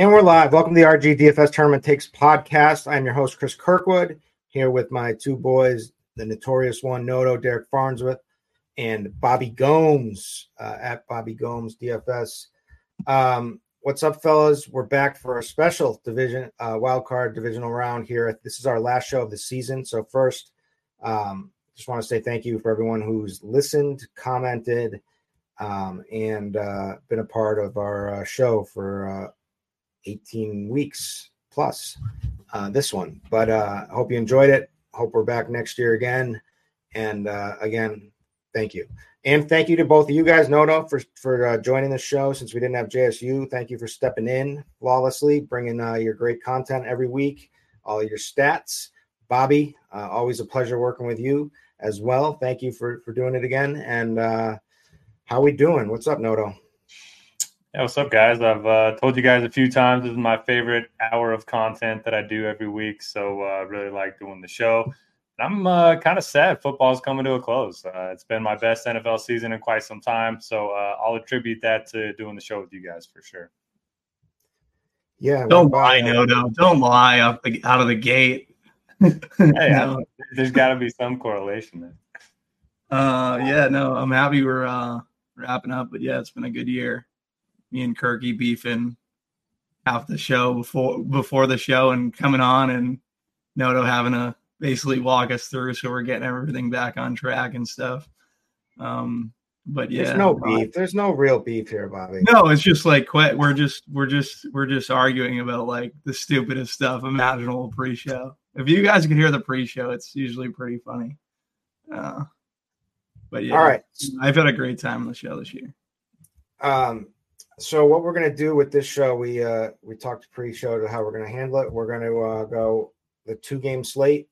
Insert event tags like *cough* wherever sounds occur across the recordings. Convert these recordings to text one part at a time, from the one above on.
And we're live. Welcome to the RG DFS Tournament Takes podcast. I'm your host, Chris Kirkwood, here with my two boys, the notorious one, Noto, Derek Farnsworth, and Bobby Gomes uh, at Bobby Gomes DFS. Um, what's up, fellas? We're back for a special division, uh, wild card divisional round here. This is our last show of the season. So, first, um, just want to say thank you for everyone who's listened, commented, um, and uh, been a part of our uh, show for uh, 18 weeks plus uh, this one. But uh, I hope you enjoyed it. Hope we're back next year again. And uh, again, thank you. And thank you to both of you guys, Noto, for for uh, joining the show. Since we didn't have JSU, thank you for stepping in flawlessly, bringing uh, your great content every week, all your stats. Bobby, uh, always a pleasure working with you as well. Thank you for for doing it again. And uh, how we doing? What's up, Noto? Yeah, what's up, guys? I've uh, told you guys a few times this is my favorite hour of content that I do every week. So I uh, really like doing the show. I'm uh, kind of sad football's coming to a close. Uh, it's been my best NFL season in quite some time. So uh, I'll attribute that to doing the show with you guys for sure. Yeah. Don't lie, no, no. Don't lie out, out of the gate. hey, *laughs* no. there's got to be some correlation there. Uh, yeah, no, I'm happy we're uh, wrapping up, but yeah, it's been a good year me and Kirky beefing half the show before before the show and coming on and Noto having to basically walk us through so we're getting everything back on track and stuff. Um but yeah, there's no beef. There's no real beef here, Bobby. No, it's just like quit. We're just we're just we're just arguing about like the stupidest stuff imaginable pre-show. If you guys can hear the pre-show, it's usually pretty funny. Uh, but yeah, all right. I've had a great time on the show this year. Um, so what we're going to do with this show, we uh, we talked pre-show to how we're going to handle it. We're going to uh, go the two game slate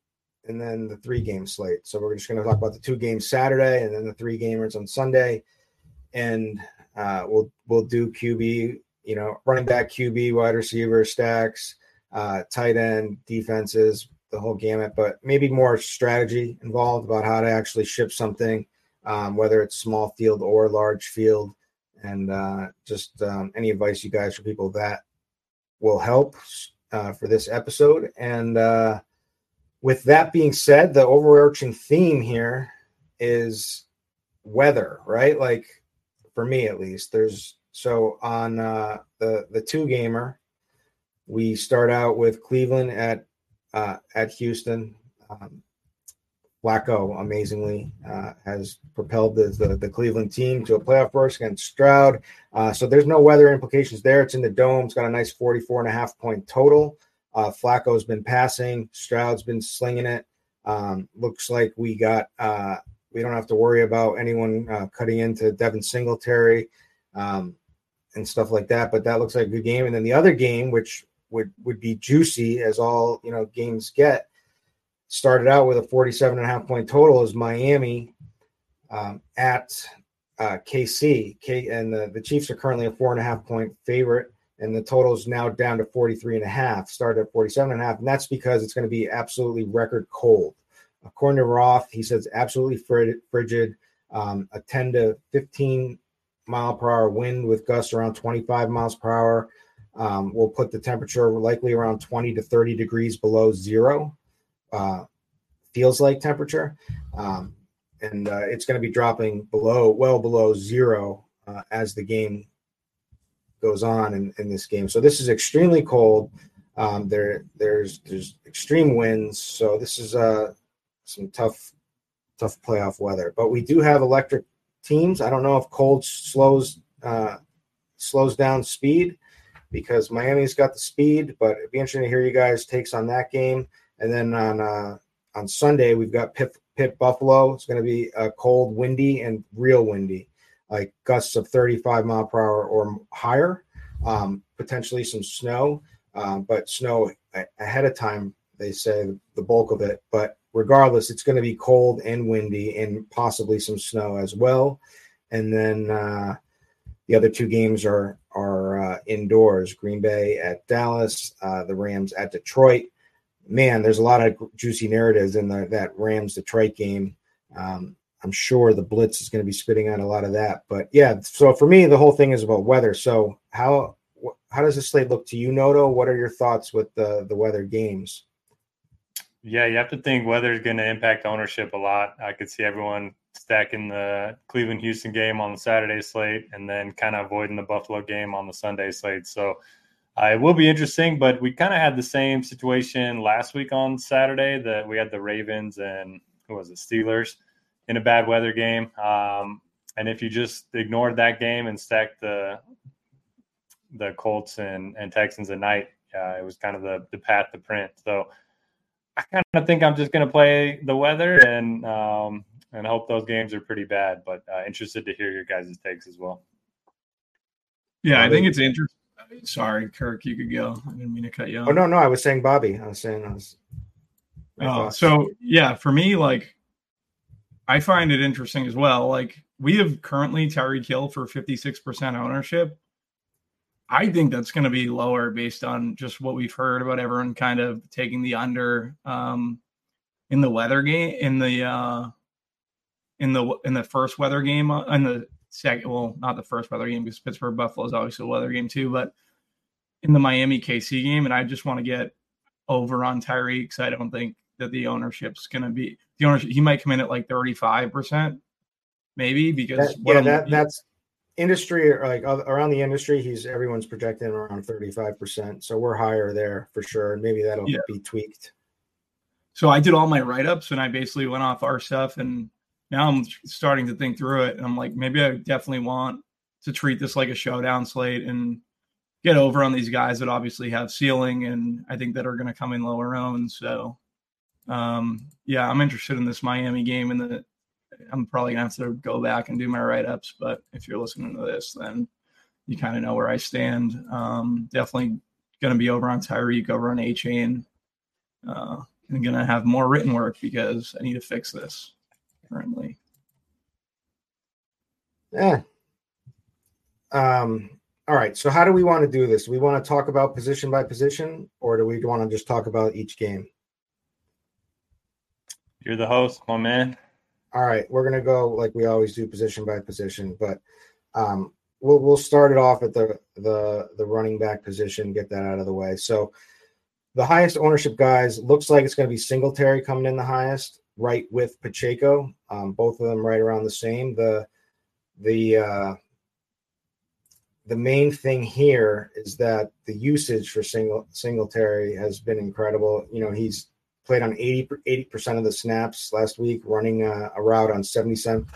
and then the three game slate. So we're just going to talk about the two games Saturday and then the three gamers on Sunday, and uh, we'll we'll do QB, you know, running back, QB, wide receiver, stacks, uh, tight end, defenses, the whole gamut. But maybe more strategy involved about how to actually ship something, um, whether it's small field or large field and uh, just um, any advice you guys for people that will help uh, for this episode. And uh, with that being said, the overarching theme here is weather, right? Like for me at least, there's so on uh, the the two gamer, we start out with Cleveland at uh, at Houston. Um, Flacco amazingly uh, has propelled the, the, the Cleveland team to a playoff berth against Stroud. Uh, so there's no weather implications there. It's in the dome. It's got a nice 44 and a half point total. Uh, Flacco's been passing. Stroud's been slinging it. Um, looks like we got uh, we don't have to worry about anyone uh, cutting into Devin Singletary um, and stuff like that. But that looks like a good game. And then the other game, which would would be juicy as all you know games get, started out with a 47 and a half point total is Miami um, at uh, KC. K, and the, the Chiefs are currently a four and a half point favorite. And the total is now down to 43 and a half, started at 47 and a half. And that's because it's going to be absolutely record cold. According to Roth, he says absolutely frigid, um, a 10 to 15 mile per hour wind with gusts around 25 miles per hour. Um, will put the temperature likely around 20 to 30 degrees below zero uh, feels like temperature. Um, and uh, it's going to be dropping below, well below zero uh, as the game goes on in, in this game. So this is extremely cold. Um, there, there's there's extreme winds. So this is uh, some tough, tough playoff weather. But we do have electric teams. I don't know if cold slows uh, slows down speed because Miami's got the speed. But it'd be interesting to hear you guys' takes on that game. And then on uh, on Sunday we've got Pitt, Pitt Buffalo. It's going to be uh, cold, windy, and real windy, like gusts of 35 mile per hour or higher. Um, potentially some snow, um, but snow ahead of time. They say the bulk of it, but regardless, it's going to be cold and windy, and possibly some snow as well. And then uh, the other two games are are uh, indoors: Green Bay at Dallas, uh, the Rams at Detroit man, there's a lot of juicy narratives in the, that Rams Detroit game. Um, I'm sure the Blitz is going to be spitting out a lot of that. But yeah, so for me, the whole thing is about weather. So how how does the slate look to you, Noto? What are your thoughts with the the weather games? Yeah, you have to think weather is going to impact ownership a lot. I could see everyone stacking the Cleveland Houston game on the Saturday slate and then kind of avoiding the Buffalo game on the Sunday slate. So uh, it will be interesting, but we kind of had the same situation last week on Saturday that we had the Ravens and who was it, Steelers in a bad weather game. Um, and if you just ignored that game and stacked the the Colts and, and Texans at night, uh, it was kind of the, the path to print. So I kind of think I'm just going to play the weather and um, and hope those games are pretty bad. But uh, interested to hear your guys' takes as well. Yeah, I think it's interesting Sorry, Kirk, you could go. I didn't mean to cut you off. Oh no, no, I was saying Bobby. I was saying I was. Oh, so yeah, for me, like, I find it interesting as well. Like, we have currently Tyreek Hill for fifty six percent ownership. I think that's going to be lower based on just what we've heard about everyone kind of taking the under um, in the weather game in the uh, in the in the first weather game uh, in the second, well, not the first weather game because Pittsburgh Buffalo is obviously a weather game too, but in the Miami KC game, and I just want to get over on Tyreek because I don't think that the ownership's going to be the ownership. He might come in at like thirty five percent, maybe because that, yeah, that, that's industry like around the industry. He's everyone's projecting around thirty five percent, so we're higher there for sure. And maybe that'll yeah. be tweaked. So I did all my write ups and I basically went off our stuff and now I'm starting to think through it. And I'm like, maybe I definitely want to treat this like a showdown slate and get over on these guys that obviously have ceiling and I think that are going to come in lower owned. So, um, yeah, I'm interested in this Miami game and I'm probably gonna have to go back and do my write ups. But if you're listening to this, then you kind of know where I stand. Um, definitely going to be over on Tyreek, over on Achane. Uh, I'm going to have more written work because I need to fix this currently. Yeah. Um, all right. So how do we want to do this? Do we want to talk about position by position, or do we want to just talk about each game? You're the host, my man. All right, we're gonna go like we always do, position by position, but um, we'll we'll start it off at the the the running back position, get that out of the way. So the highest ownership guys looks like it's going to be Singletary coming in the highest right with Pacheco. Um, both of them right around the same. The the uh, the main thing here is that the usage for single Singletary has been incredible. You know, he's played on 80 percent of the snaps last week, running uh, a route on 77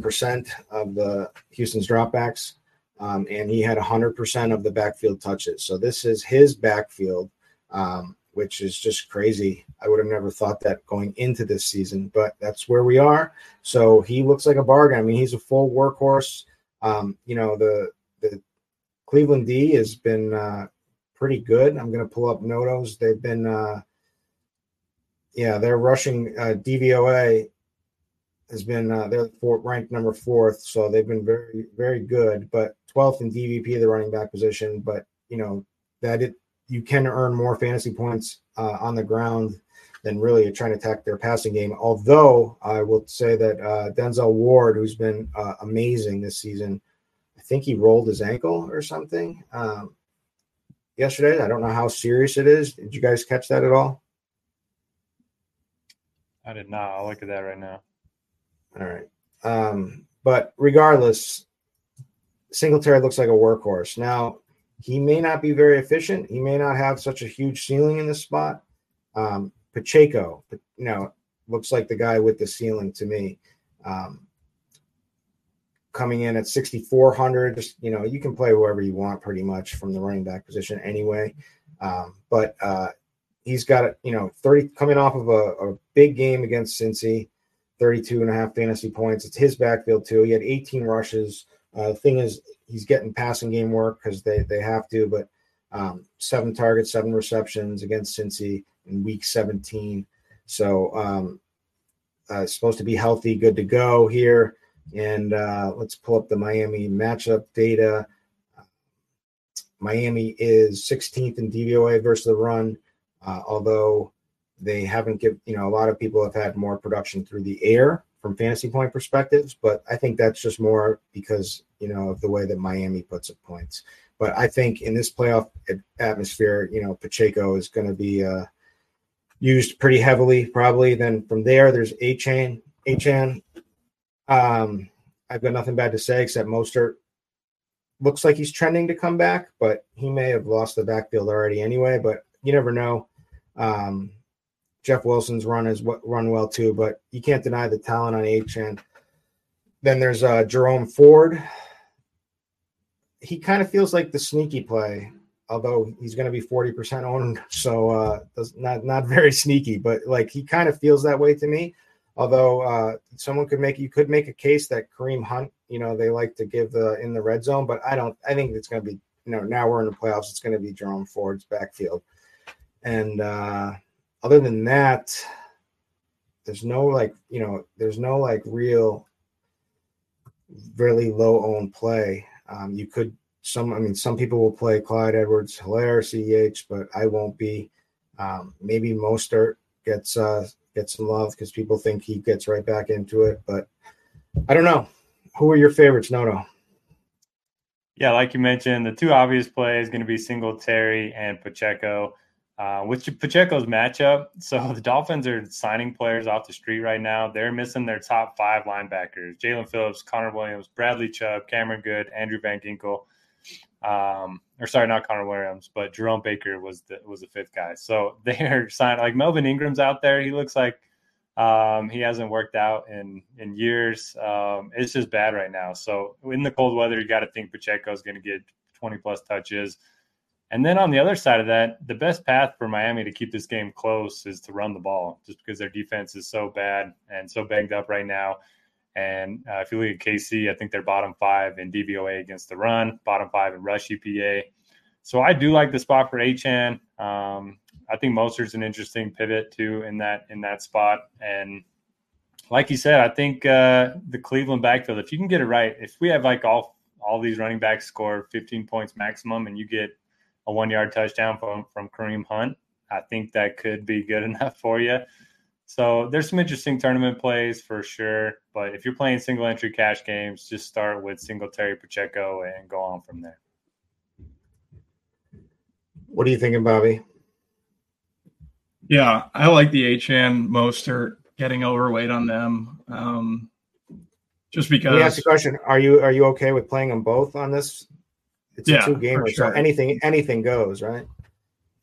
percent of the Houston's dropbacks, um, and he had 100 percent of the backfield touches. So this is his backfield, um, which is just crazy. I would have never thought that going into this season, but that's where we are. So he looks like a bargain. I mean, he's a full workhorse. Um, you know the the Cleveland D has been uh, pretty good. I'm going to pull up Notos. They've been, uh, yeah, they're rushing uh, DVOA has been uh, they're four, ranked number fourth, so they've been very very good. But 12th in DVP, the running back position. But you know that it you can earn more fantasy points uh, on the ground than really trying to attack their passing game. Although I will say that uh, Denzel Ward, who's been uh, amazing this season, I think he rolled his ankle or something. Um, yesterday. I don't know how serious it is. Did you guys catch that at all? I did not. I'll look at that right now. All right. Um, but regardless, Singletary looks like a workhorse. Now, he may not be very efficient. He may not have such a huge ceiling in this spot. Um, Pacheco, you know, looks like the guy with the ceiling to me. Um, coming in at 6,400. Just, you know, you can play whoever you want pretty much from the running back position anyway. Um, but uh, he's got, you know, 30 coming off of a, a, big game against Cincy, 32 and a half fantasy points. It's his backfield too. He had 18 rushes. Uh, the thing is, he's getting passing game work because they, they have to, but um, seven targets, seven receptions against Cincy in week 17. So, um, uh, supposed to be healthy, good to go here. And uh, let's pull up the Miami matchup data. Miami is 16th in DVOA versus the run, uh, although they haven't given, you know, a lot of people have had more production through the air from fantasy point perspectives, but I think that's just more because, you know, of the way that Miami puts up points. But I think in this playoff atmosphere, you know, Pacheco is going to be uh, used pretty heavily, probably. Then from there, there's Achane. Achane um, I've got nothing bad to say except Mostert looks like he's trending to come back, but he may have lost the backfield already anyway. But you never know. Um, Jeff Wilson's run is run well too, but you can't deny the talent on Achane. Then there's uh, Jerome Ford. He kind of feels like the sneaky play, although he's going to be 40% owned, *laughs* so uh, not not very sneaky, but like he kind of feels that way to me. Although uh, someone could make you could make a case that Kareem Hunt, you know, they like to give the in the red zone, but I don't. I think it's going to be, you know, now we're in the playoffs. It's going to be Jerome Ford's backfield, and uh, other than that, there's no like, you know, there's no like real, really low owned play. Um, you could some. I mean, some people will play Clyde Edwards Hilaire CEH, but I won't be. Um, maybe Mostert gets uh, get some love because people think he gets right back into it. But I don't know. Who are your favorites, No, no. Yeah, like you mentioned, the two obvious plays going to be Singletary and Pacheco. Uh, with Pacheco's matchup, so *laughs* the Dolphins are signing players off the street right now. They're missing their top five linebackers: Jaelan Phillips, Connor Williams, Bradley Chubb, Cameron Goode, Andrew Van Ginkel. Um, or sorry, not Connor Williams, but Jerome Baker was the was the fifth guy. So *laughs* they're signed like Melvin Ingram's out there. He looks like um, he hasn't worked out in in years. Um, it's just bad right now. So in the cold weather, you got to think Pacheco is going to get 20 plus touches. And then on the other side of that, the best path for Miami to keep this game close is to run the ball, just because their defense is so bad and so banged up right now. And uh, if you look at KC, I think they're bottom five in DVOA against the run, bottom five in rush EPA. So I do like the spot for Achane. Um, I think Mostert's an interesting pivot too in that in that spot. And like you said, I think uh, the Cleveland backfield, if you can get it right, if we have like all all these running backs score 15 points maximum, and you get a one yard touchdown from from Kareem Hunt, I think that could be good *laughs* enough for you. So there's some interesting tournament plays for sure. But if you're playing single entry cash games, just start with Singletary Pacheco and go on from there. What are you thinking, Bobby? Yeah, I like the Achane Mostert getting overweight on them. Um, just because. Let me ask a question: Are you are you okay with playing them both on this? It's yeah, a two gamer, sure. so anything anything goes, right?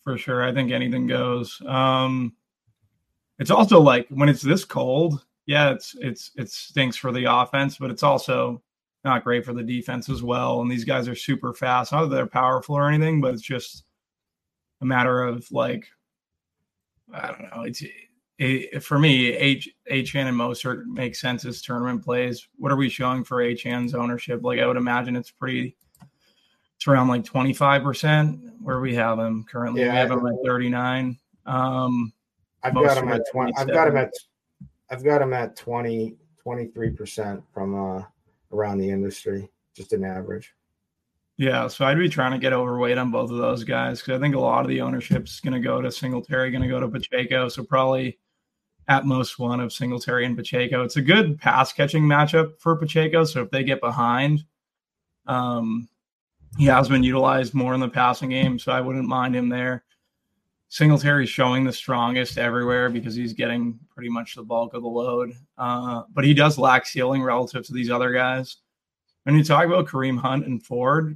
For sure, I think anything goes. Um, it's also like when it's this cold, yeah, it's it's it stinks for the offense, but it's also not great for the defense as well. And these guys are super fast. Not that they're powerful or anything, but it's just a matter of like I don't know. It's it, for me, H Achane and Mostert make sense as tournament plays. What are we showing for Achane's ownership? Like I would imagine it's pretty. It's around like twenty five percent where we have him currently. Yeah, we have him at thirty nine. Um, I've got him at twenty. I've got him at. I've got him at 20, 23 percent from uh, around the industry, just an average. Yeah, so I'd be trying to get overweight on both of those guys because I think a lot of the ownership is going to go to Singletary, going to go to Pacheco. So probably at most one of Singletary and Pacheco. It's a good pass catching matchup for Pacheco. So if they get behind, um, he has been utilized more in the passing game. So I wouldn't mind him there. Singletary showing the strongest everywhere because he's getting pretty much the bulk of the load. Uh, but he does lack ceiling relative to these other guys. When you talk about Kareem Hunt and Ford,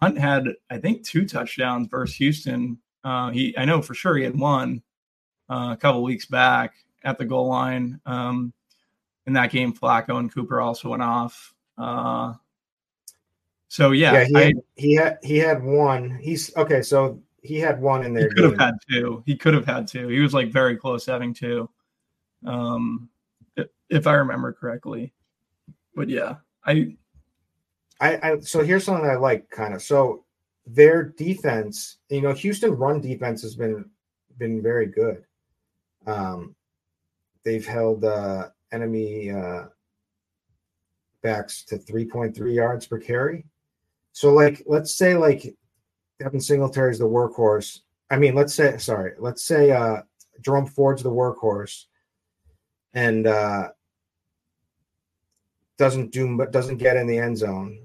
Hunt had, I think, two touchdowns versus Houston. Uh, he, I know for sure he had one uh, a couple weeks back at the goal line. Um, in that game, Flacco and Cooper also went off. So yeah, yeah he, I, had, he had he had one. He's okay. So he had one in there. He could game. have had two. He could have had two. He was like very close having two, um, if I remember correctly. But yeah, I, I, I so here's something I like kind of. So their defense, you know, Houston run defense has been been very good. Um, they've held uh, enemy uh, backs to 3.3 yards per carry. So, like, let's say like Devin Singletary is the workhorse. I mean, let's say sorry, let's say uh, Jerome Ford's the workhorse, and uh, doesn't do but doesn't get in the end zone,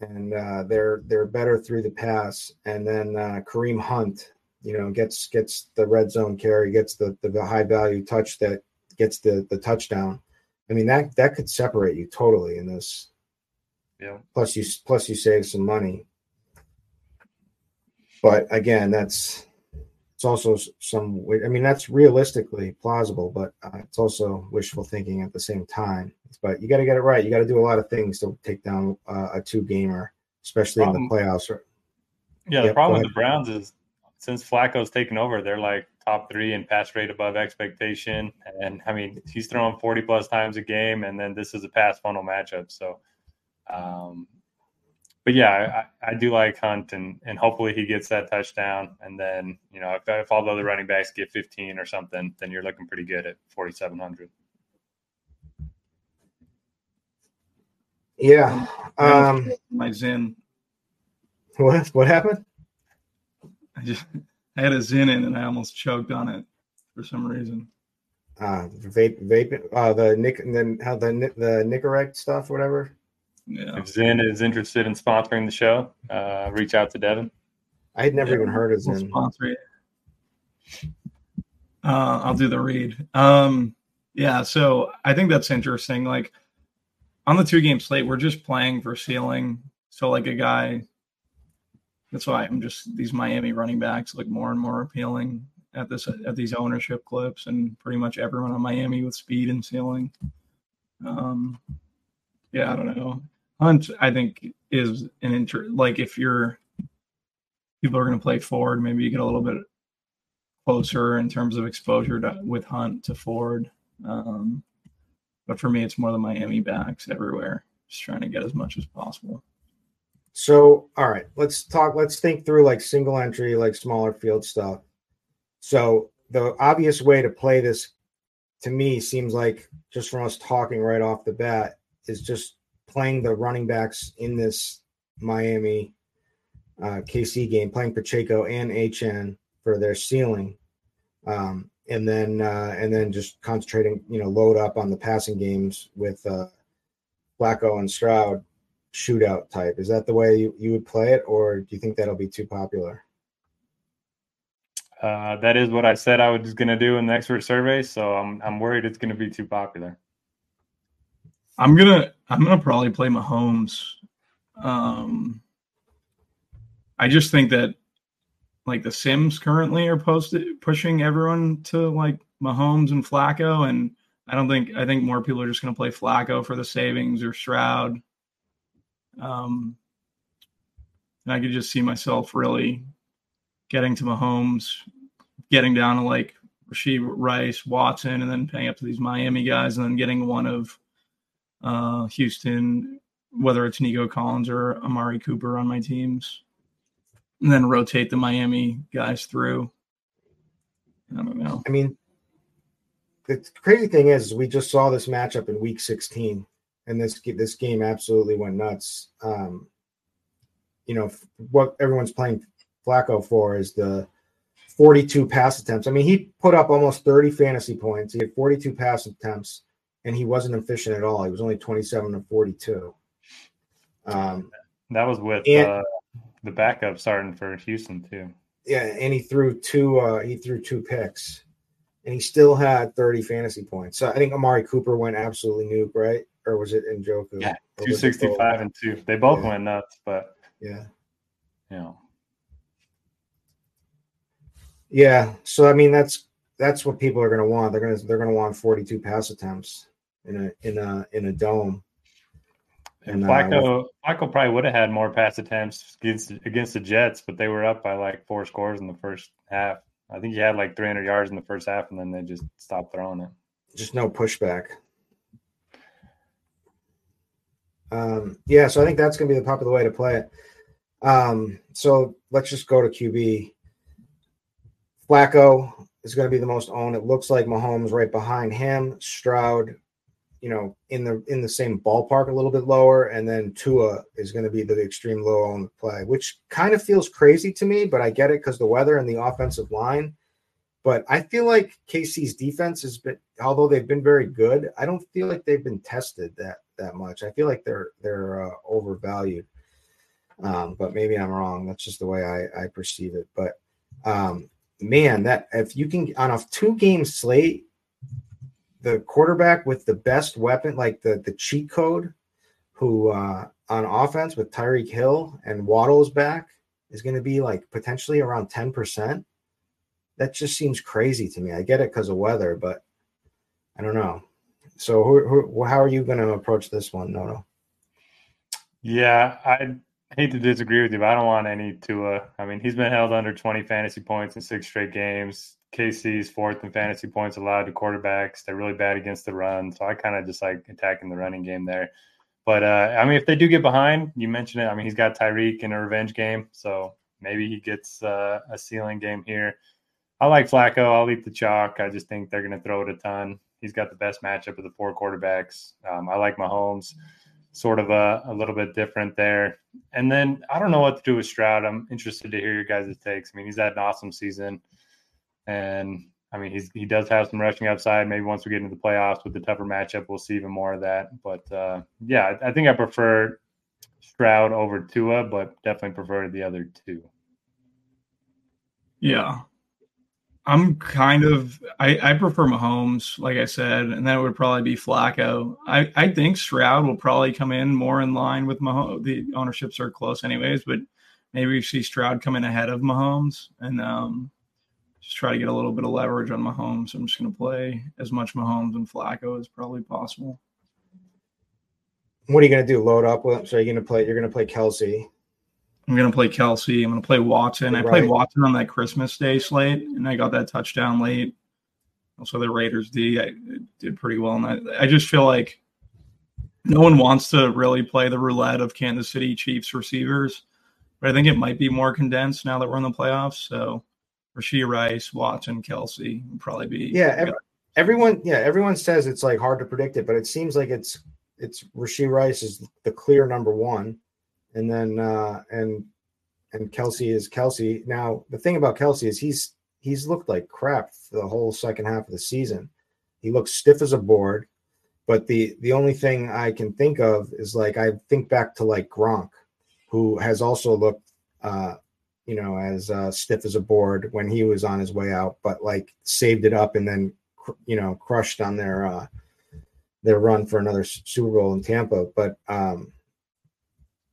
and uh, they're they're better through the pass, and then uh, Kareem Hunt, you know, gets gets the red zone carry, gets the the high value touch that gets the the touchdown. I mean that that could separate you totally in this. Yeah. Plus you plus you save some money. But again, that's it's also some. I mean, that's realistically plausible, but uh, it's also wishful thinking at the same time. But you got to get it right. You got to do a lot of things to take down uh, a two gamer, especially in the playoffs. Yeah, the problem with the Browns is since Flacco's taken over, they're like top three in pass rate above expectation. And I mean, he's throwing 40 plus times a game, and then this is a pass funnel matchup. So, um, but yeah, I, I, do like Hunt, and, and hopefully he gets that touchdown. And then, you know, if, if all the other running backs get 15 or something, then you're looking pretty good at 4,700. Yeah. Um, my Zyn. What, what happened? I just I had a Zyn in and I almost choked on it for some reason. Uh vape vape uh the Nick and then how the the Nicorette stuff, whatever. Yeah. If Zyn is interested in sponsoring the show, uh reach out to Devin. I had never yeah, even heard of Zyn. Sponsor it. Uh, I'll do the read. Um, yeah, so I think that's interesting. Like on the two game slate, we're just playing for ceiling. So like a guy that's why I'm just these Miami running backs look more and more appealing at this at these ownership clips, and pretty much everyone on Miami with speed and ceiling. Um, yeah, I don't know. Hunt, I think, is an inter like if you're people are going to play Ford, maybe you get a little bit closer in terms of exposure to, with Hunt to Ford. Um, but for me, it's more the Miami backs everywhere, just trying to get as much as possible. So, all right, let's talk. Let's think through like single entry, like smaller field stuff. So, the obvious way to play this to me seems like just from us talking right off the bat is just playing the running backs in this Miami uh, KC game, playing Pacheco and Achane for their ceiling, um, and then uh, and then just concentrating, you know, load up on the passing games with uh, Flacco and Stroud shootout type. Is that the way you, you would play it, or do you think that'll be too popular? Uh, that is what I said I was going to do in the expert survey, so I'm I'm worried it's going to be too popular. I'm gonna I'm gonna probably play Mahomes. Um, I just think that like the Sims currently are posted pushing everyone to like Mahomes and Flacco, and I don't think I think more people are just to play Flacco for the savings or Stroud. Um, and I could just see myself really getting to Mahomes, getting down to like Rashee Rice, Watson, and then paying up to these Miami guys, and then getting one of uh, Houston, whether it's Nico Collins or Amari Cooper on my teams, and then rotate the Miami guys through. I don't know. I mean, the crazy thing is, we just saw this matchup in Week 16, and this this game absolutely went nuts. Um, you know what everyone's playing Flacco for is the 42 pass attempts. I mean, he put up almost 30 fantasy points. He had 42 pass attempts, and he wasn't efficient at all. He was only 27 to 42. Um, that was with and, uh, the backup starting for Houston too. Yeah, and he threw two. Uh, he threw two picks, and he still had 30 fantasy points. So I think Amari Cooper went absolutely nuke, right? Or was it Njoku? Yeah, 265 and two. They both yeah. went nuts, but yeah, you know. Yeah, so I mean that's that's what people are going to want. They're going to they're going to want 42 pass attempts in a in a in a dome. And, uh, Flacco, uh, Flacco probably would have had more pass attempts against against the Jets, but they were up by like four scores in the first half. I think he had like 300 yards in the first half, and then they just stopped throwing it. Just no pushback. Um, yeah, so I think that's going to be the popular way to play it. Um, so let's just go to QB. Flacco is going to be the most owned. It looks like Mahomes right behind him. Stroud you know, in the in the same ballpark, a little bit lower, and then Tua is going to be the extreme low on the play, which kind of feels crazy to me, but I get it because the weather and the offensive line. But I feel like KC's defense has been, although they've been very good, I don't feel like they've been tested that that much. I feel like they're they're uh, overvalued. Um, but maybe I'm wrong. That's just the way I, I perceive it. But um, man, that if you can on a two game slate, the quarterback with the best weapon, like the the cheat code, who uh, on offense with Tyreek Hill and Waddle's back is going to be like potentially around ten percent. That just seems crazy to me. I get it because of weather, but I don't know. So, who, who, how are you going to approach this one, Nono? Yeah, I hate to disagree with you, but I don't want any Tua. I mean, he's been held under 20 fantasy points in six straight games. KC's fourth in fantasy points allowed to quarterbacks. They're really bad against the run. So I kind of just like attacking the running game there. But uh, I mean, if they do get behind, you mentioned it. I mean, he's got Tyreek in a revenge game. So maybe he gets uh, a ceiling game here. I like Flacco. I'll eat the chalk. I just think they're going to throw it a ton. He's got the best matchup of the four quarterbacks. Um, I like Mahomes, sort of a, a little bit different there. And then I don't know what to do with Stroud. I'm interested to hear your guys' takes. I mean, he's had an awesome season. And I mean, he's, he does have some rushing upside. Maybe once we get into the playoffs with the tougher matchup, we'll see even more of that. But uh, yeah, I, I think I prefer Stroud over Tua, but definitely prefer the other two. Yeah. I'm kind of I, I prefer Mahomes, like I said, and that would probably be Flacco. I, I think Stroud will probably come in more in line with Mahomes. The ownerships are close anyways, but maybe we see Stroud come in ahead of Mahomes. And um, just try to get a little bit of leverage on Mahomes. So I'm just going to play as much Mahomes and Flacco as probably possible. What are you going to do? Load up with? So you're going to play? You're going to play Kelce. I'm going to play Kelce. I'm going to play Watson. Right. I played Watson on that Christmas Day slate, and I got that touchdown late. Also, the Raiders D I did pretty well, and I, I just feel like no one wants to really play the roulette of Kansas City Chiefs receivers, but I think it might be more condensed now that we're in the playoffs. So Rashee Rice, Watson, Kelce would probably be. Yeah, every, everyone. Yeah, everyone says it's like hard to predict it, but it seems like it's it's Rashee Rice is the clear number one, and then uh and and Kelce is Kelce. Now the thing about Kelce is he's he's looked like crap the whole second half of the season. He looks stiff as a board. But the the only thing I can think of is like I think back to like Gronk, who has also looked uh, you know, as uh, stiff as a board when he was on his way out, but like saved it up and then, you know, crushed on their uh, their run for another Super Bowl in Tampa. But um,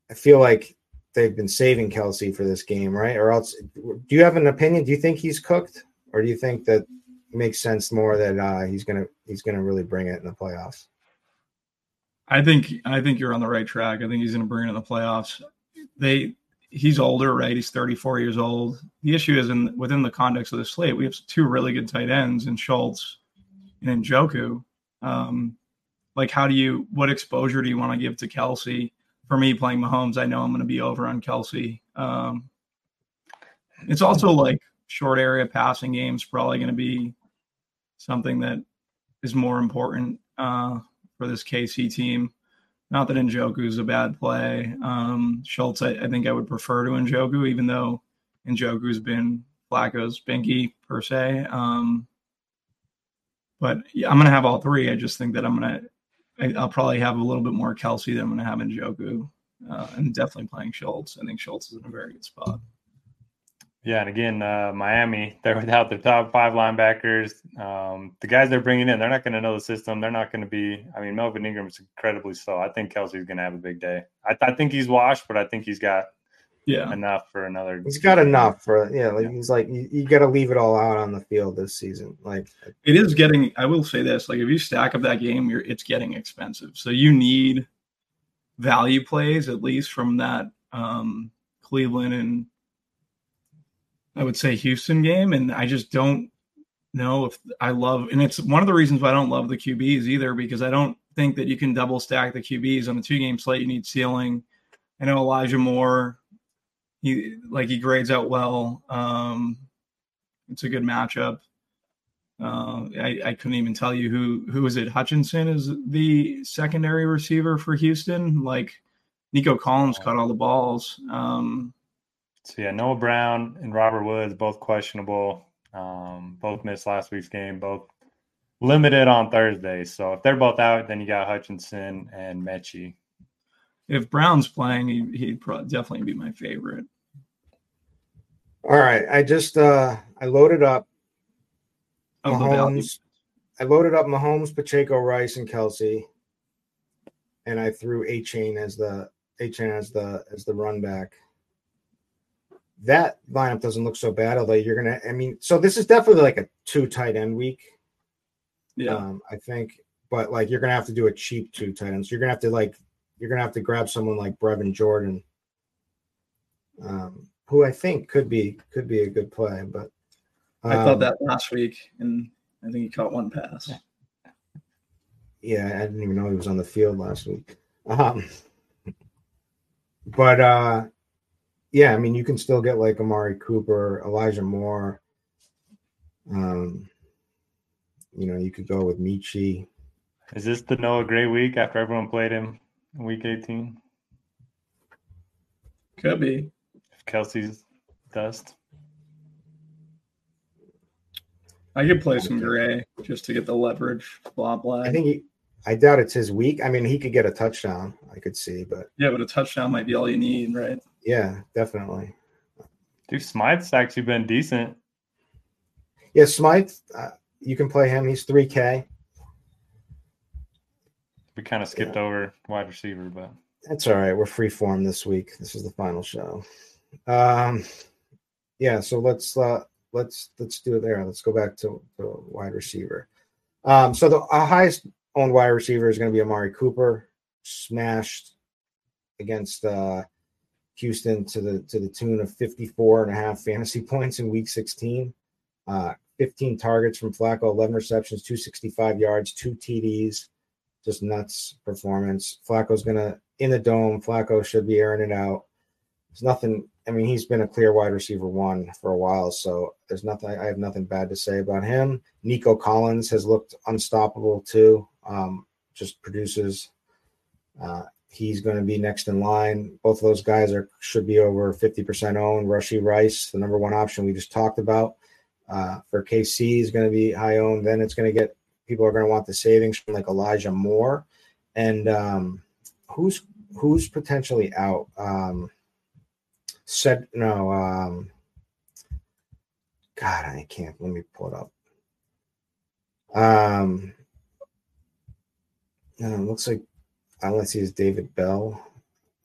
I feel like they've been saving Kelce for this game, right? Or else, do you have an opinion? Do you think he's cooked, or do you think that makes sense more that uh, he's gonna he's gonna really bring it in the playoffs. I think I think you're on the right track. I think he's to bring it in the playoffs. They he's older, right? He's 34 years old. The issue is in within the context of the slate, we have two really good tight ends in Schultz and Njoku. Um, like, how do you what exposure do you want to give to Kelce? For me, playing Mahomes, I know I'm going to be over on Kelce. Um, it's also like short area passing games probably going to be something that is more important uh, for this KC team. Not that Njoku is a bad play. Um, Schultz, I, I, think I would prefer to Njoku, even though Njoku's been Flacco's binky per se. Um, but yeah, I'm going to have all three. I just think that I'm going to, I'll probably have a little bit more Kelce than I'm going to have Njoku. Uh, and definitely playing Schultz. I think Schultz is in a very good spot. Yeah, and again, uh, Miami, *laughs* they're without their top five linebackers. Um, the guys they're bringing in, they're not going to know the system. They're not going to be. I mean, Melvin Ingram is incredibly slow. I think Kelce's going to have a big day. I, I, think he's washed, but I think he's got yeah enough for another. He's got enough for yeah. Like yeah. he's like you, you got to leave it all out on the field this season. Like it is getting. I will say this: like if you stack up that game, you're it's getting expensive. So you need value plays at least from that um, Cleveland and I would say Houston game, and I just don't know if I love. And it's one of the reasons why I don't love the QBs either, because I don't think that you can double stack the QBs on a two game slate. You need ceiling. I know Elijah Moore, he like he grades out well. Um, it's a good matchup. Uh, I, I couldn't even tell you who who is it. Hutchinson is the secondary receiver for Houston. Like Nico Collins caught all the balls. Um, so yeah, Noah Brown and Robert Woods both questionable. Um, both missed last week's game. Both limited on Thursday. So if they're both out, then you got Hutchinson and Metchie. If Brown's playing, he, would probably definitely be my favorite. All right, I just uh I loaded up Mahomes. I loaded up Mahomes, Pacheco, Rice, and Kelsey, and I threw Achane as the Achane as the as the run back that lineup doesn't look so bad. Although you're gonna, I mean, so this is definitely like a two tight end week. Yeah, um, I think, but like you're gonna have to do a cheap two tight ends. You're gonna have to like you're gonna have to grab someone like Brevin Jordan, um, who I think could be could be a good play. But um, I thought that last week, and I think he caught one pass. Yeah, I didn't even know he was on the field last week. Um, *laughs* but uh yeah, I mean, you can still get like Amari Cooper, Elijah Moore. Um, you know, you could go with Metchie. Is this the Noah Gray week after everyone played him in week 18? Could be. If Kelce's dust. I could play some Gray just to get the leverage. Blah blah. I think he, I doubt it's his week. I mean, he could get a touchdown. I could see, but yeah, but a touchdown might be all you need, right? Yeah, definitely. Dude, Smythe's actually been decent. Yeah, Smythe, uh, you can play him. He's three K. We kind of skipped yeah. over wide receiver, but that's all right. We're free form this week. This is the final show. Um, yeah. So let's uh, let's let's do it there. Let's go back to, to wide receiver. Um, so the uh, highest owned wide receiver is going to be Amari Cooper, smashed against uh, Houston to the to the tune of 54 and a half fantasy *laughs* points in week 16. Uh, 15 targets from Flacco, 11 receptions, 265 yards, two TDs. Just nuts performance. Flacco's gonna in the dome. Flacco should be airing it out. There's nothing. I mean, he's been a clear wide receiver one for a while, so there's nothing. I have nothing bad to say about him. Nico Collins has looked unstoppable too. Um, just produces. Uh, he's going to be next in line. Both of those guys are should be over 50% owned. Rashee Rice, the number one option we just talked about. Uh, for KC is going to be high owned. Then it's going to get people are going to want the savings from like Elijah Moore, and um, who's who's potentially out. Um, said no. Um, God, I can't. Let me pull it up. Um, it looks like all I see is David Bell.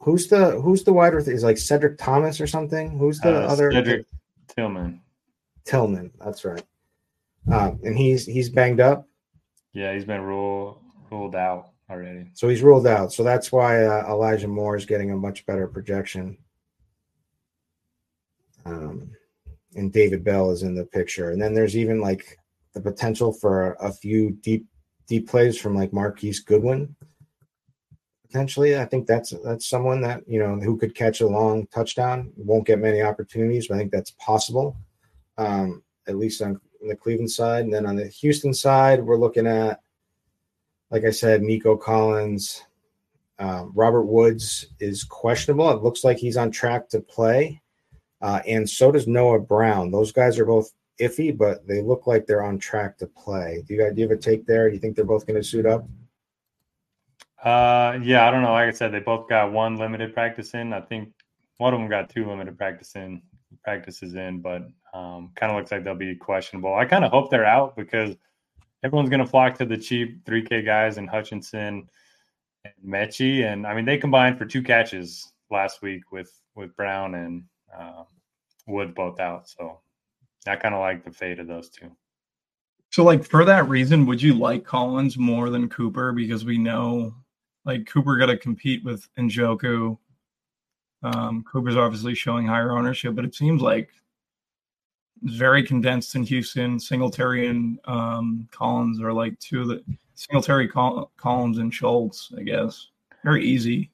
Who's the who's the wide receiver? Is like Cedric Thomas or something? Who's the uh, other? Cedric Tillman. Tillman, that's right. um, and he's he's banged up. Yeah, he's been ruled ruled out already. So he's ruled out. So that's why uh, Elijah Moore is getting a much better projection. Um, and David Bell is in the picture. And then there's even like the potential for a, a few deep deep plays from like Marquise Goodwin. Potentially, I think that's that's someone that you know who could catch a long touchdown. Won't get many opportunities, but I think that's possible. Um, at least on the Cleveland side, and then on the Houston side, we're looking at, like I said, Nico Collins, um, Robert Woods is questionable. It looks like he's on track to play, uh, and so does Noah Brown. Those guys are both iffy, but they look like they're on track to play. Do you do you have a take there? Do you think they're both going to suit up? Uh, yeah, I don't know. Like I said, they both got one limited practice in. I think one of them got two limited practice in practices in, but um, kind of looks like they'll be questionable. I kind of hope they're out because everyone's going to flock to the cheap 3K guys and Hutchinson and Metchie, and I mean they combined for two catches last week with with Brown and uh, Wood both out. So I kind of like the fate of those two. So, like for that reason, would you like Collins more than Cooper because we know, like Cooper got to compete with Njoku. Um, Cooper's obviously showing higher ownership, but it seems like it's very condensed in Houston. Singletary and um, Collins are like two of the Singletary, Col- Collins, and Schultz. I guess very easy.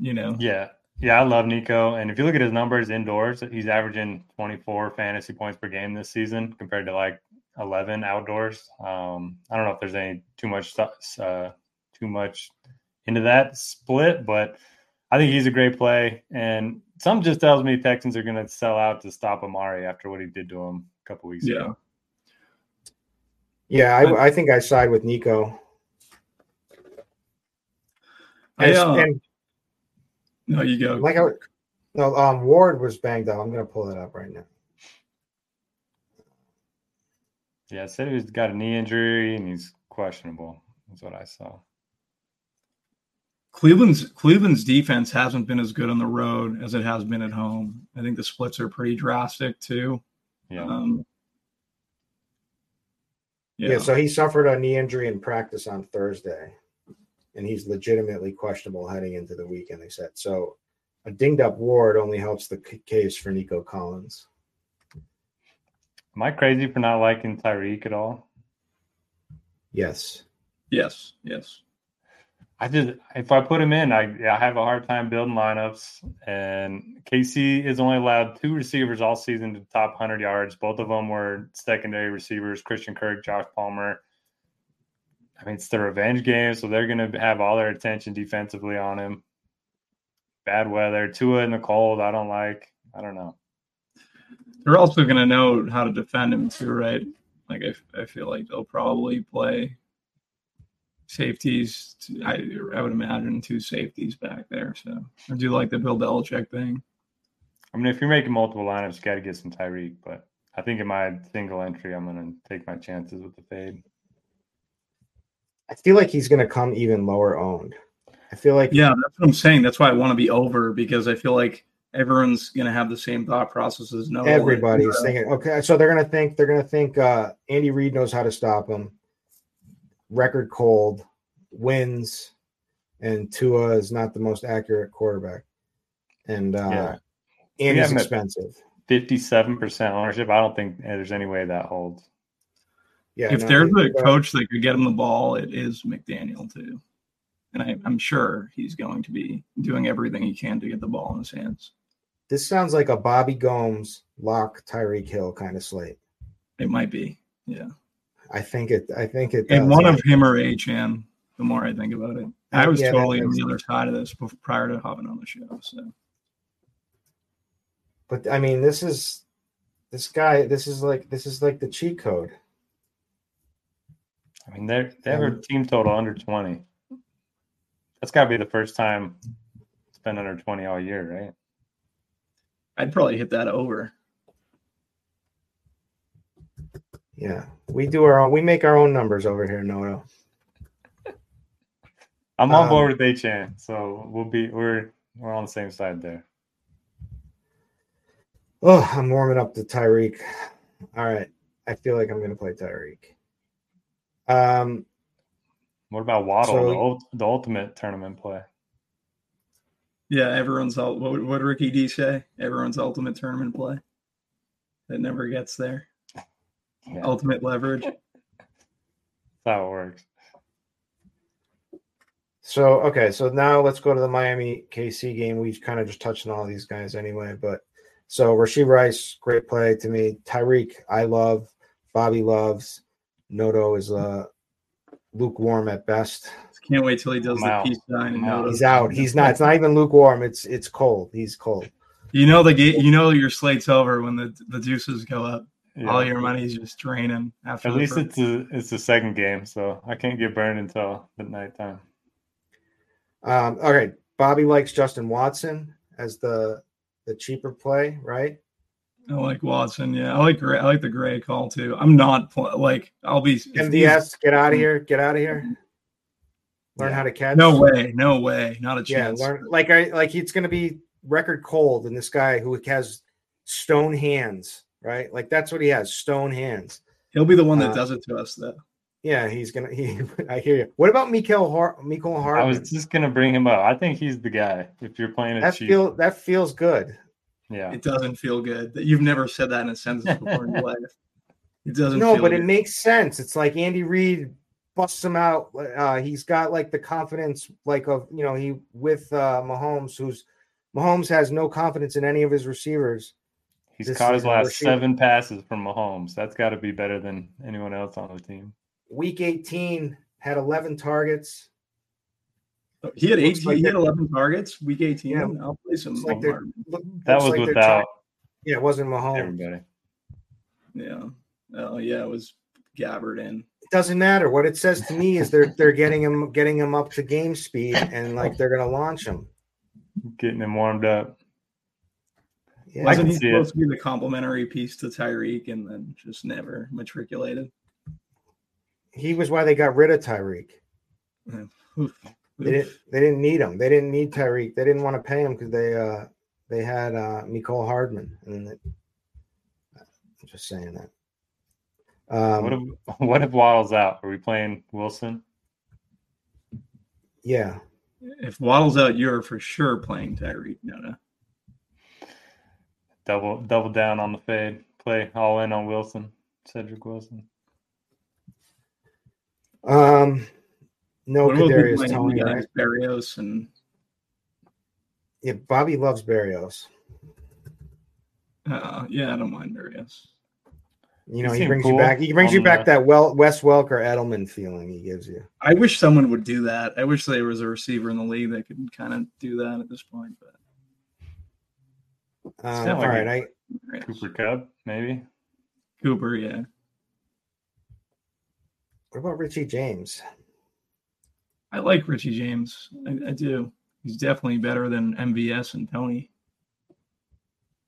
You know. Yeah, yeah, I love Nico. And if you look at his numbers indoors, he's averaging 24 fantasy points per game this season compared to like 11 outdoors. Um, I don't know if there's any too much uh, too much into that split, but I think he's a great play. And some just tells me Texans are going to sell out to stop Amari after what he did to him a couple weeks yeah. ago. Yeah, I, I think I side with Nico. I, And, uh, and no, you go. like I, no, um, Ward was banged up. I'm going to pull it up right now. Yeah, said he's got a knee injury and he's questionable. That's what I saw. Cleveland's Cleveland's defense hasn't been as good on the road as it has been at home. I think the splits are pretty drastic too. Yeah. Um, Yeah. so he suffered a knee injury in practice on Thursday, and he's legitimately questionable heading into the weekend. They said so. A dinged up Ward only helps the case for Nico Collins. Am I crazy for not liking Tyreek at all? Yes, yes, yes. I just if I put him in, I I have a hard time building lineups. And KC is only allowed two receivers all season to top 100 yards. Both of them were secondary receivers: Christian Kirk, Josh Palmer. I mean, it's the revenge game, so they're going to have all their attention defensively on him. Bad weather, Tua in the cold. I don't like. I don't know. They're also going to know how to defend him too, right? Like I, I feel like they'll probably play safeties. To, I I would imagine two safeties back there. So I do like the Bill Belichick thing. I mean, if you're making multiple lineups, you got to get some Tyreek. But I think in my single entry, I'm going to take my chances with the fade. I feel like he's going to come even lower owned. I feel like Yeah, that's what I'm saying. That's why I want to be over because I feel like everyone's going to have the same thought processes. No, everybody's thinking, okay, so they're going to think they're going to think uh, Andy Reid knows how to stop him. Record cold, wins, and Tua is not the most accurate quarterback, and uh, Yeah. and We he's expensive. 57% ownership. I don't think there's any way that holds. Yeah, if no, there's a uh, coach that could get him the ball, it is McDaniel too. And I, I'm sure he's going to be doing everything he can to get the ball in his hands. this sounds like a Bobby Gomes lock Tyreek Hill kind of slate. It might be, yeah. I think it. I think it. And one of him or Achane. The more I think about it, I was Yeah, totally on the other side of this bef- prior to hopping on the show. So But I mean, this is this guy. This is like this is like the cheat code. I mean, they're, they have a team total under 20. That's got to be the first time it's been under 20 all year, right? I'd probably hit that over. Yeah, we do our own. We make our own numbers over here, Noto. *laughs* I'm on Um, board with Achane, so we'll be we're we're on the same side there. Oh, I'm warming up to Tyreek. All right. I feel like I'm going to play Tyreek. Um, What about Waddle, So- the, ult- the ultimate tournament play? Yeah, everyone's ul- what what did Ricky D say? Everyone's ultimate tournament play. That never gets there. Yeah. Ultimate leverage. *laughs* That's how it works. so okay, so now let's go to the Miami KC game. We've kind of just touched on all these guys anyway, but so Rashee Rice, great play to me. Tyreek, I love. Bobby loves. Noto is uh lukewarm at best. Can't wait till he does I'm the out. peace sign. And out. He's out. He's not. It's not even lukewarm. It's it's cold. He's cold. You know the game. You know your slate's over when the the juices go up. Yeah. All your money's just draining after. At least first- it's a it's the second game, so I can't get burned until the nighttime. Um, all right. Bobby likes Justin Watson as the the cheaper play, right? I like Watson. Yeah, I like Gray. I like the Gray call too. I'm not pl- like I'll be. if these- MVS, get out of here. Get out of here. Learn Yeah. how to catch. No way. No way. Not a Yeah, chance. learn like I like it's gonna be record cold and this guy who has stone hands, right? Like that's what he has, stone hands. He'll be the one that Uh, does it to us though. Yeah, he's gonna. He, *laughs* I hear you. What about Mecole Har- Mecole I Hardman? was just gonna bring him up. I think he's the guy. If you're playing a that cheap, feel that feels good. yeah, It doesn't feel good. That You've never said that in a sentence *laughs* before in your life. It doesn't. No, feel but it makes sense. It's like Andy Reid busts him out. Uh, he's got like the confidence, like of you know he with uh, Mahomes, who's Mahomes has no confidence in any of his receivers. He's this caught his last seven passes from Mahomes. That's got to be better than anyone else on the team. Week 18 had 11 targets. he had looks 18. like he had 11 targets. Week 18. Yeah. I'll play some. Looks like. Look, That was like without trying- yeah, it wasn't Mahomes. everybody. Yeah. Oh yeah, it was Gabbert in. It doesn't matter. What it says to me is they're they're getting him getting him up to game speed and like they're gonna launch him. Getting him warmed up. Yeah. Wasn't he see it. supposed to be the complimentary piece to Tyreek and then just never matriculated? he was why they got rid of Tyreek. Oof. They didn't they didn't need him. They didn't need Tyreek. They didn't want to pay him because they uh they had uh Mecole Hardman. And it, I'm just saying that. Um, what if *laughs* what if Waddle's out? Are we playing Wilson? yeah. If Waddle's out, you're for sure playing Tyreek. No, no. Double double down on the fade. Play all in on Wilson. Cedric Wilson. Um no What Kadarius Toney, right? Berrios and Yeah, Bobby loves Berrios. uh, yeah, I don't mind Berrios. You know, He he seemed brings you back. He brings you back the- that well Wes Welker Edelman feeling he gives you. I wish someone would do that. I wish there was a receiver in the league that could kind of do that at this point. But Um, all like right, it. I Berrios. Cooper Kupp, maybe. Cooper, yeah. what about Richie James? I like Richie James. I, I do. He's definitely better than MVS and Toney.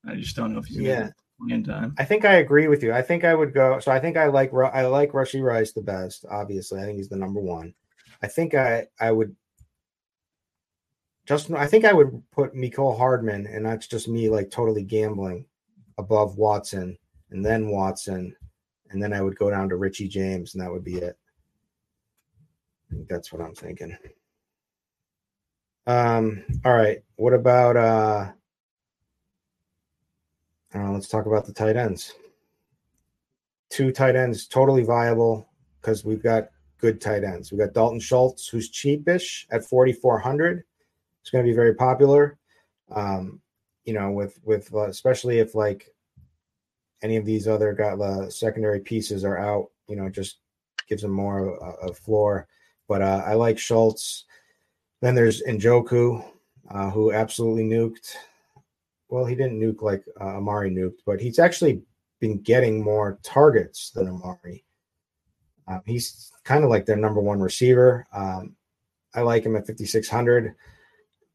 I just don't know if he's Yeah. get playing time. I think I agree with you. I think I would go. So I think I like Ru- I like Rashee Rice the best. Obviously, I think he's the number one. I think I I would just I think I would put Mecole Hardman, and that's just me like totally gambling above Watson, and then Watson, and then I would go down to Richie James, and that would be it. I think that's what I'm thinking. Um. All right. What about uh? Uh, let's talk about the tight ends. Two tight ends, totally viable because we've got good tight ends. We've got Dalton Schultz, who's cheapish at 4,400. It's going to be very popular. Um, you know, with with uh, especially if like any of these other got uh, secondary pieces are out. You know, just gives them more of a, floor. But uh, I like Schultz. Then there's Njoku, uh, who absolutely nuked well, he didn't nuke like uh, Amari nuked, but he's actually been getting more targets than Amari. Uh, he's kind of like their number one receiver. Um, I like him at 5,600.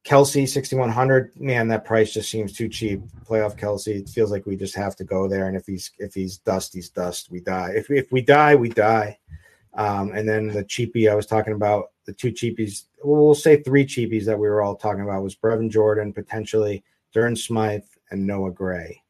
Kelce, 6,100. Man, that price just seems too cheap. Playoff Kelce. It feels like we just have to go there. And if he's if he's dust, he's dust. We die. If if we die, we die. Um, and then the cheapie I was talking about, the two cheapies, we'll say three cheapies that we were all talking about was Brevin Jordan potentially. Durham Smythe and Noah Gray.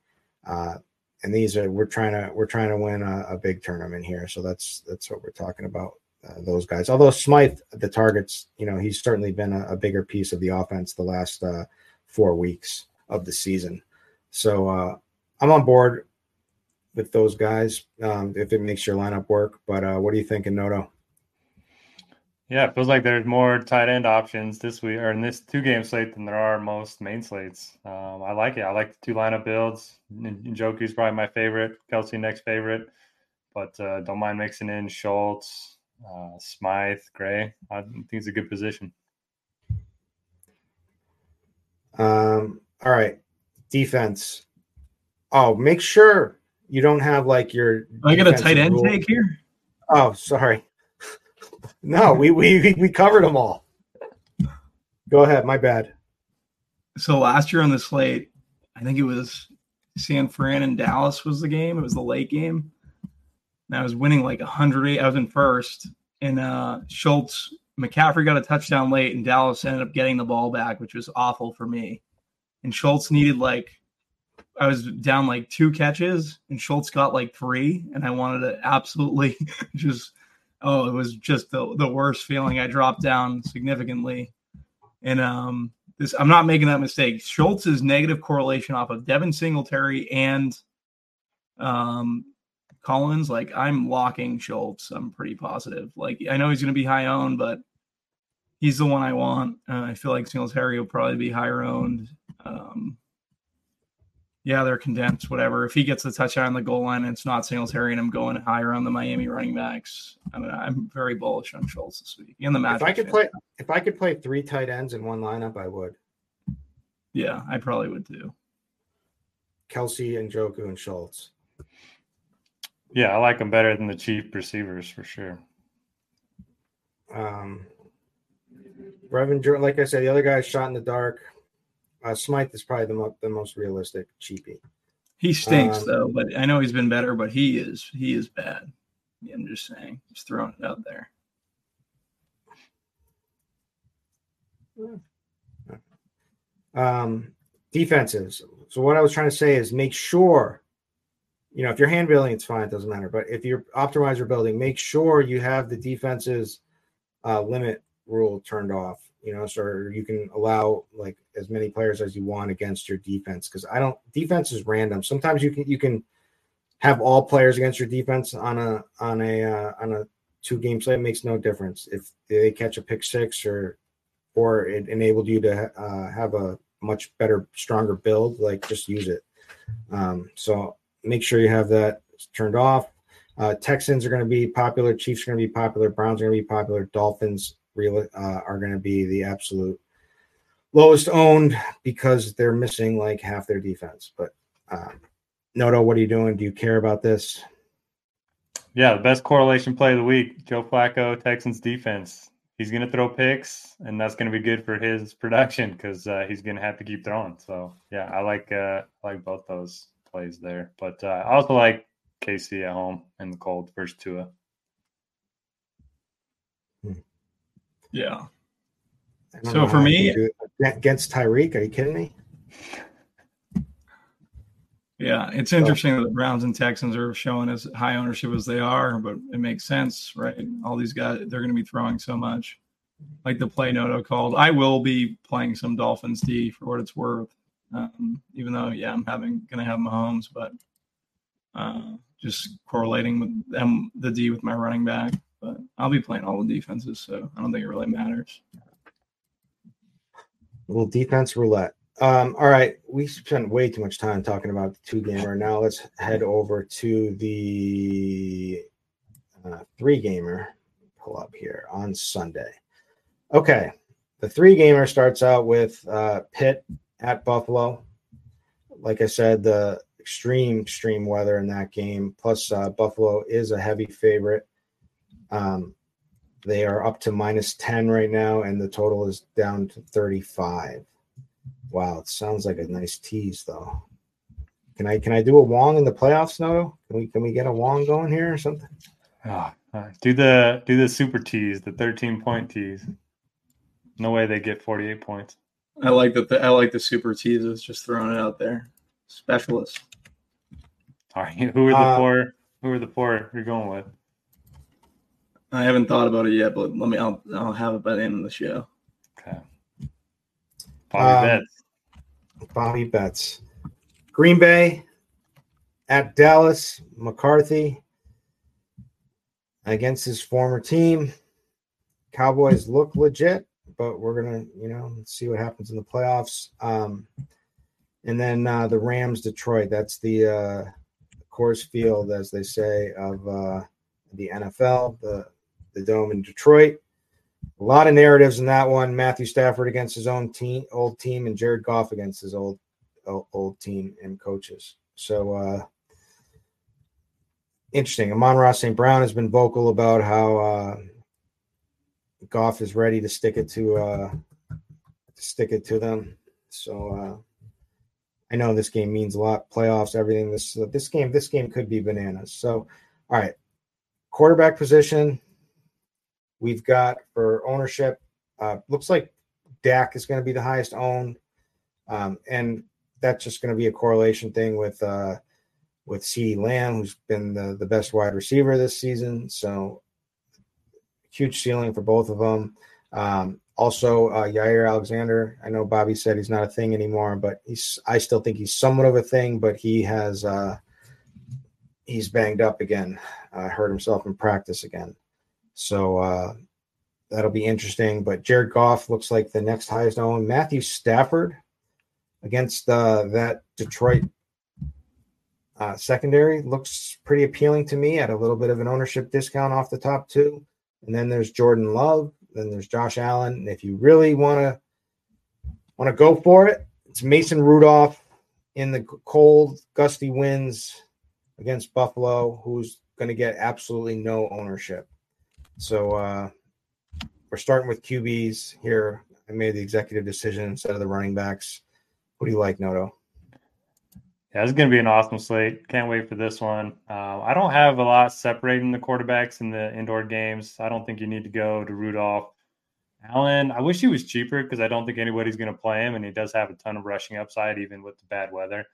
Uh, and these are we're trying to we're trying to win a, a big tournament here. So that's that's what we're talking about. Uh, those guys. Although Smythe, the targets, you know, he's certainly been a, a bigger piece of the offense the last uh, four weeks of the season. So uh, I'm on board with those guys um, if it makes your lineup work. But uh, what are you thinking, Noto? Yeah, it feels like there's more tight end options this week or in this two game slate than there are most main slates. Um, I like it. I like the two lineup builds. Njoku is probably my favorite. Kelce next favorite, but uh, don't mind mixing in Schultz, uh, Smythe, Gray. I think it's a good position. Um. All right, defense. Oh, make sure you don't have like your. I got a tight end rule. take here. Oh, sorry. *laughs* No, we we we covered them all. Go ahead, my bad. So last year on the slate, I think it was San Fran and Dallas was the game. It was the late game. And I was winning like 108. I was in first. And uh Schultz, McCaffrey got a touchdown late, and Dallas ended up getting the ball back, which was awful for me. And Schultz needed like I was down like two catches, and Schultz got like three, and I wanted to absolutely *laughs* just oh, it was just the, the worst feeling. I dropped down significantly. And um, this, I'm not making that mistake. Schultz's negative correlation off of Devin Singletary and um, Collins, like I'm locking Schultz. I'm pretty positive. Like I know he's going to be high owned, but he's the one I want. Uh, I feel like Singletary will probably be higher owned. Um, yeah, they're condensed, whatever. If he gets the touchdown on the goal line and it's not Singletary and I'm going higher on the Miami running backs, I mean, I'm very bullish on Schultz this week. In the match, if I could play, if I could play three tight ends in one lineup, I would. Yeah, I probably would too. Kelce and Njoku and Schultz. Yeah, I like them better than the chief receivers for sure. Um, Brevin, like I said, the other guy shot in the dark. Uh, Smythe is probably the, mo- the most realistic cheapie. He stinks um, though, but I know he's been better, but he is he is bad. I'm just saying, just throwing it out there. Um, defenses. So what I was trying to say is make sure, you know, if you're hand building, it's fine, it doesn't matter. But if you're optimizer building, make sure you have the defenses uh, limit rule turned off you know, so you can allow like as many players as you want against your defense. Because I don't defense is random. Sometimes you can you can have all players against your defense on a on a uh, on a two game slate makes no difference if they catch a pick six or or it enabled you to uh, have a much better stronger build like just use it um, so make sure you have that turned off uh, texans are going to be popular chiefs are going to be popular browns are going to be popular dolphins real uh, are going to be the absolute lowest owned because they're missing like half their defense. But um, Noto, what are you doing? Do you care about this? Yeah, the best correlation play of the week: Joe Flacco, Texans defense. He's going to throw picks, and that's going to be good for his production because uh, he's going to have to keep throwing. So yeah, I like uh, I like both those plays there. But uh, I also like KC at home in the cold versus Tua. Yeah. So for me, against Tyreek, are you kidding me? Yeah, it's interesting that the Browns and Texans are showing as high ownership as they are, but it makes sense, right? All these guys, they're going to be throwing so much. Like the play Noto called, I will be playing some Dolphins D for what it's worth. Um, even though, yeah, I'm having to have Mahomes, but uh, just correlating with them, the D with my running back but I'll be playing all the defenses, so I don't think it really matters. Little defense roulette. Um, all right, we spent way too much time talking about the two gamer. Now let's head over to the uh, three gamer. Pull up here on Sunday. Okay, the three gamer starts out with uh, Pitt at Buffalo. Like I said, the extreme extreme weather in that game. Plus, uh, Buffalo is a heavy favorite. Um, they are up to minus 10 right now, and the total is down to 35. Wow, it sounds like a nice tease though. Can I can I do a Wong in the playoffs, No, Can we can we get a Wong going here or something? Oh, do the do the super tease, the 13 point tease. No way they get 48 points. I like that. I like the super teases. Just throwing it out there. Specialist. All right, *laughs* who are the uh, four? Who are the four you're going with? I haven't thought about it yet, but let me. I'll I'll have it by the end of the show. Okay. Bobby um, Betts. Bobby Betts. Green Bay at Dallas. McCarthy against his former team. Cowboys look legit, but we're gonna, you know, see what happens in the playoffs. Um, and then uh, the Rams, Detroit. That's the uh, Coors Field, as they say, of uh, the NFL. The the dome in Detroit. A lot of narratives in that one. Matthew Stafford against his own team, old team, and Jared Goff against his old old team and coaches. So uh, interesting. Amon-Ra St. Brown has been vocal about how uh, Goff is ready to stick it to uh, stick it to them. So uh, I know this game means a lot. Playoffs, everything. This uh, this game this game could be bananas. So all right, quarterback position. We've got for ownership. Uh, looks like Dak is going to be the highest owned, um, and that's just going to be a correlation thing with uh, with CeeDee Lamb, who's been the, the best wide receiver this season. So huge ceiling for both of them. Um, also, uh, Jaire Alexander. I know Bobby said he's not a thing anymore, but he's. I still think he's somewhat of a thing, but he has. Uh, he's banged up again. Uh, hurt himself in practice again. So uh, that'll be interesting. But Jared Goff looks like the next highest owned. Matthew Stafford against uh, that Detroit uh, secondary looks pretty appealing to me at a little bit of an ownership discount off the top two. And then there's Jordan Love. Then there's Josh Allen. And if you really want to want to go for it, it's Mason Rudolph in the cold, gusty winds against Buffalo, who's going to get absolutely no ownership. So uh, we're starting with QBs here. I made the executive decision instead of the running backs. What do you like, Noto? Yeah, it's going to be an awesome slate. Can't wait for this one. Uh, I don't have a lot separating the quarterbacks in the indoor games. I don't think you need to go to Rudolph. Allen, I wish he was cheaper because I don't think anybody's going to play him, and he does have a ton of rushing upside, even with the bad weather.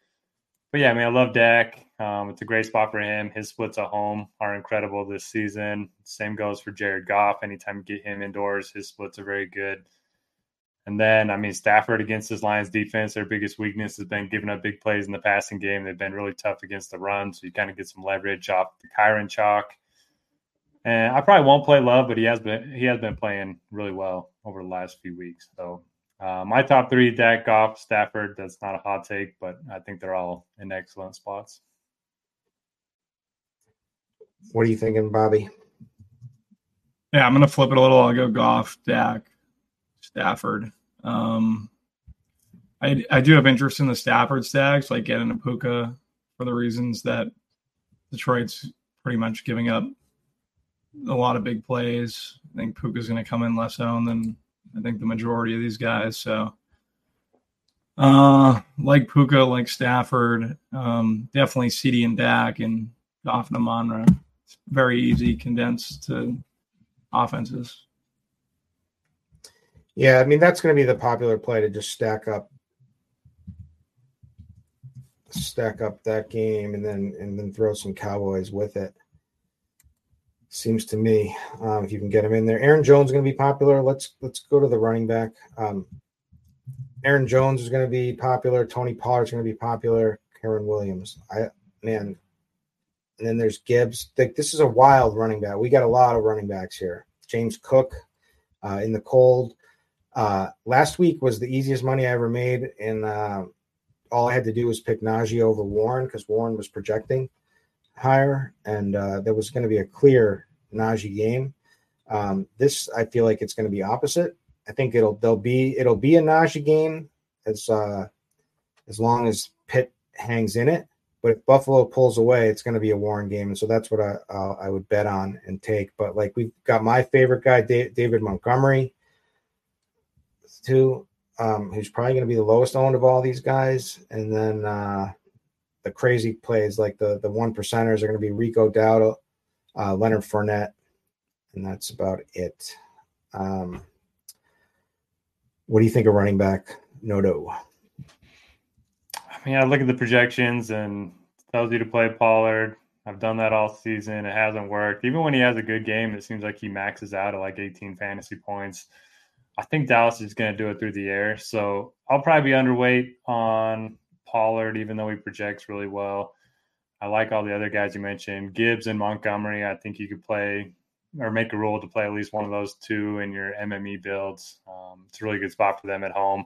But yeah, I mean, I love Dak. Um, it's a great spot for him. His splits at home are incredible this season. Same goes for Jared Goff. Anytime you get him indoors, his splits are very good. And then, I mean, Stafford against this Lions defense, their biggest weakness has been giving up big plays in the passing game. They've been really tough against the run, so you kind of get some leverage off the Kyren chalk. And I probably won't play Love, but he has been he has been playing really well over the last few weeks. So uh, my top three: Dak, Goff, Stafford. That's not a hot take, but I think they're all in excellent spots. What are you thinking, Bobby? Yeah, I'm going to flip it a little. I'll go Goff, Dak, Stafford. Um, I I do have interest in the Stafford stacks, like getting a Puka for the reasons that Detroit's pretty much giving up a lot of big plays. I think Puka's going to come in less owned than I think the majority of these guys. So, uh, like Puka, like Stafford, um, definitely CeeDee and Dak and and Amon-Ra. It's very easy condensed to offenses. Yeah, I mean that's going to be the popular play to just stack up, stack up that game, and then and then throw some Cowboys with it. Seems to me, um, if you can get him in there, Aaron Jones is going to be popular. Let's let's go to the running back. Um, Aaron Jones is going to be popular. Tony Pollard is going to be popular. Kyren Williams, I man, and then there's Gibbs. Like This is a wild running back. We got a lot of running backs here. James Cook uh, in the cold. Uh, last week was the easiest money I ever made, and uh, all I had to do was pick Najee over Warren because Warren was projecting higher, and uh, there was going to be a clear Najee game. Um, this I feel like it's going to be opposite. I think it'll there'll be it'll be a Najee game as uh, as long as Pitt hangs in it. But if Buffalo pulls away, it's going to be a Warren game, and so that's what I uh, I would bet on and take. But like we've got my favorite guy, David Montgomery too, um, who's probably going to be the lowest owned of all these guys. And then uh, the crazy plays, like the the one percenters, are going to be Rico Dowdle, uh, Leonard Fournette, and that's about it. Um, what do you think of running back Noto? I mean, I look at the projections and tells you to play Pollard. I've done that all season. It hasn't worked. Even when he has a good game, it seems like he maxes out at like 18 fantasy points. I think Dallas is going to do it through the air. So I'll probably be underweight on Pollard, even though he projects really well. I like all the other guys you mentioned. Gibbs and Montgomery, I think you could play or make a rule to play at least one of those two in your MME builds. Um, it's a really good spot for them at home.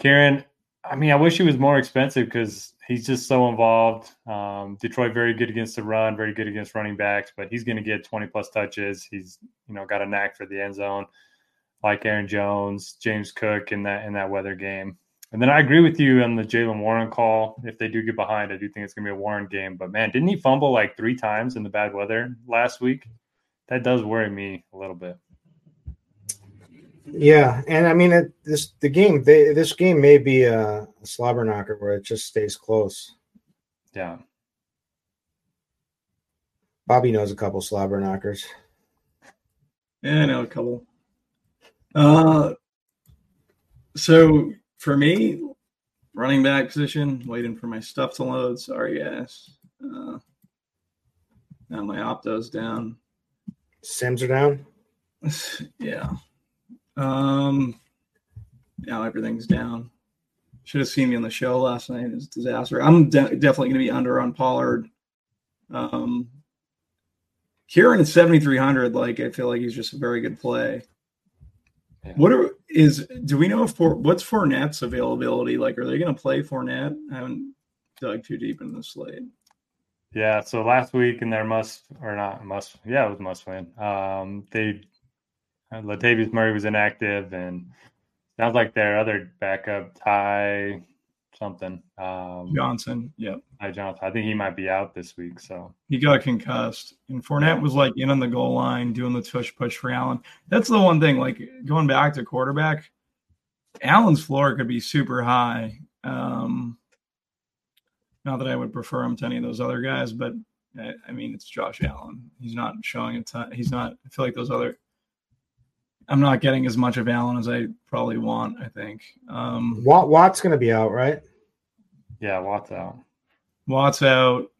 Kyren, I mean, I wish he was more expensive because he's just so involved. Um, Detroit very good against the run, very good against running backs, but he's going to get 20 plus touches. He's you know got a knack for the end zone, like Aaron Jones, James Cook in that in that weather game. And then I agree with you on the Jaylen Warren call. If they do get behind, I do think it's going to be a Warren game. But man, didn't he fumble like three times in the bad weather last week? That does worry me a little bit. Yeah, and I mean it, this the game. They, this game may be a, a slobber knocker where it just stays close. Yeah, Bobby knows a couple slobber knockers. Yeah, I know a couple. Uh, so for me, running back position, waiting for my stuff to load. Sorry, guys. Uh, now my opto's down. Sims are down. *sighs* yeah. Um, now everything's down. Should have seen me on the show last night. It's a disaster. I'm de- definitely going to be under on Pollard. Um, Kyren at 7,300, like, I feel like he's just a very good play. Yeah. What are, is, do we know if, for, what's Fournette's availability? Like, are they going to play Fournette? I haven't dug too deep in the slate. Yeah, so last week in their must or not must, yeah, it was must win. Um, they Latavius Murray was inactive, and sounds like their other backup, Ty something. Um, Johnson, yep. Ty Johnson. I think he might be out this week. So he got concussed, and Fournette was like in on the goal line doing the tush push for Allen. That's the one thing. Like going back to quarterback, Allen's floor could be super high. Um, not that I would prefer him to any of those other guys, but I, I mean it's Josh Allen. He's not showing a ton. He's not. I feel like those other I'm not getting as much of Allen as I probably want. I think um, Watt, Watt's going to be out, right? Yeah, Watt's out. Watt's out.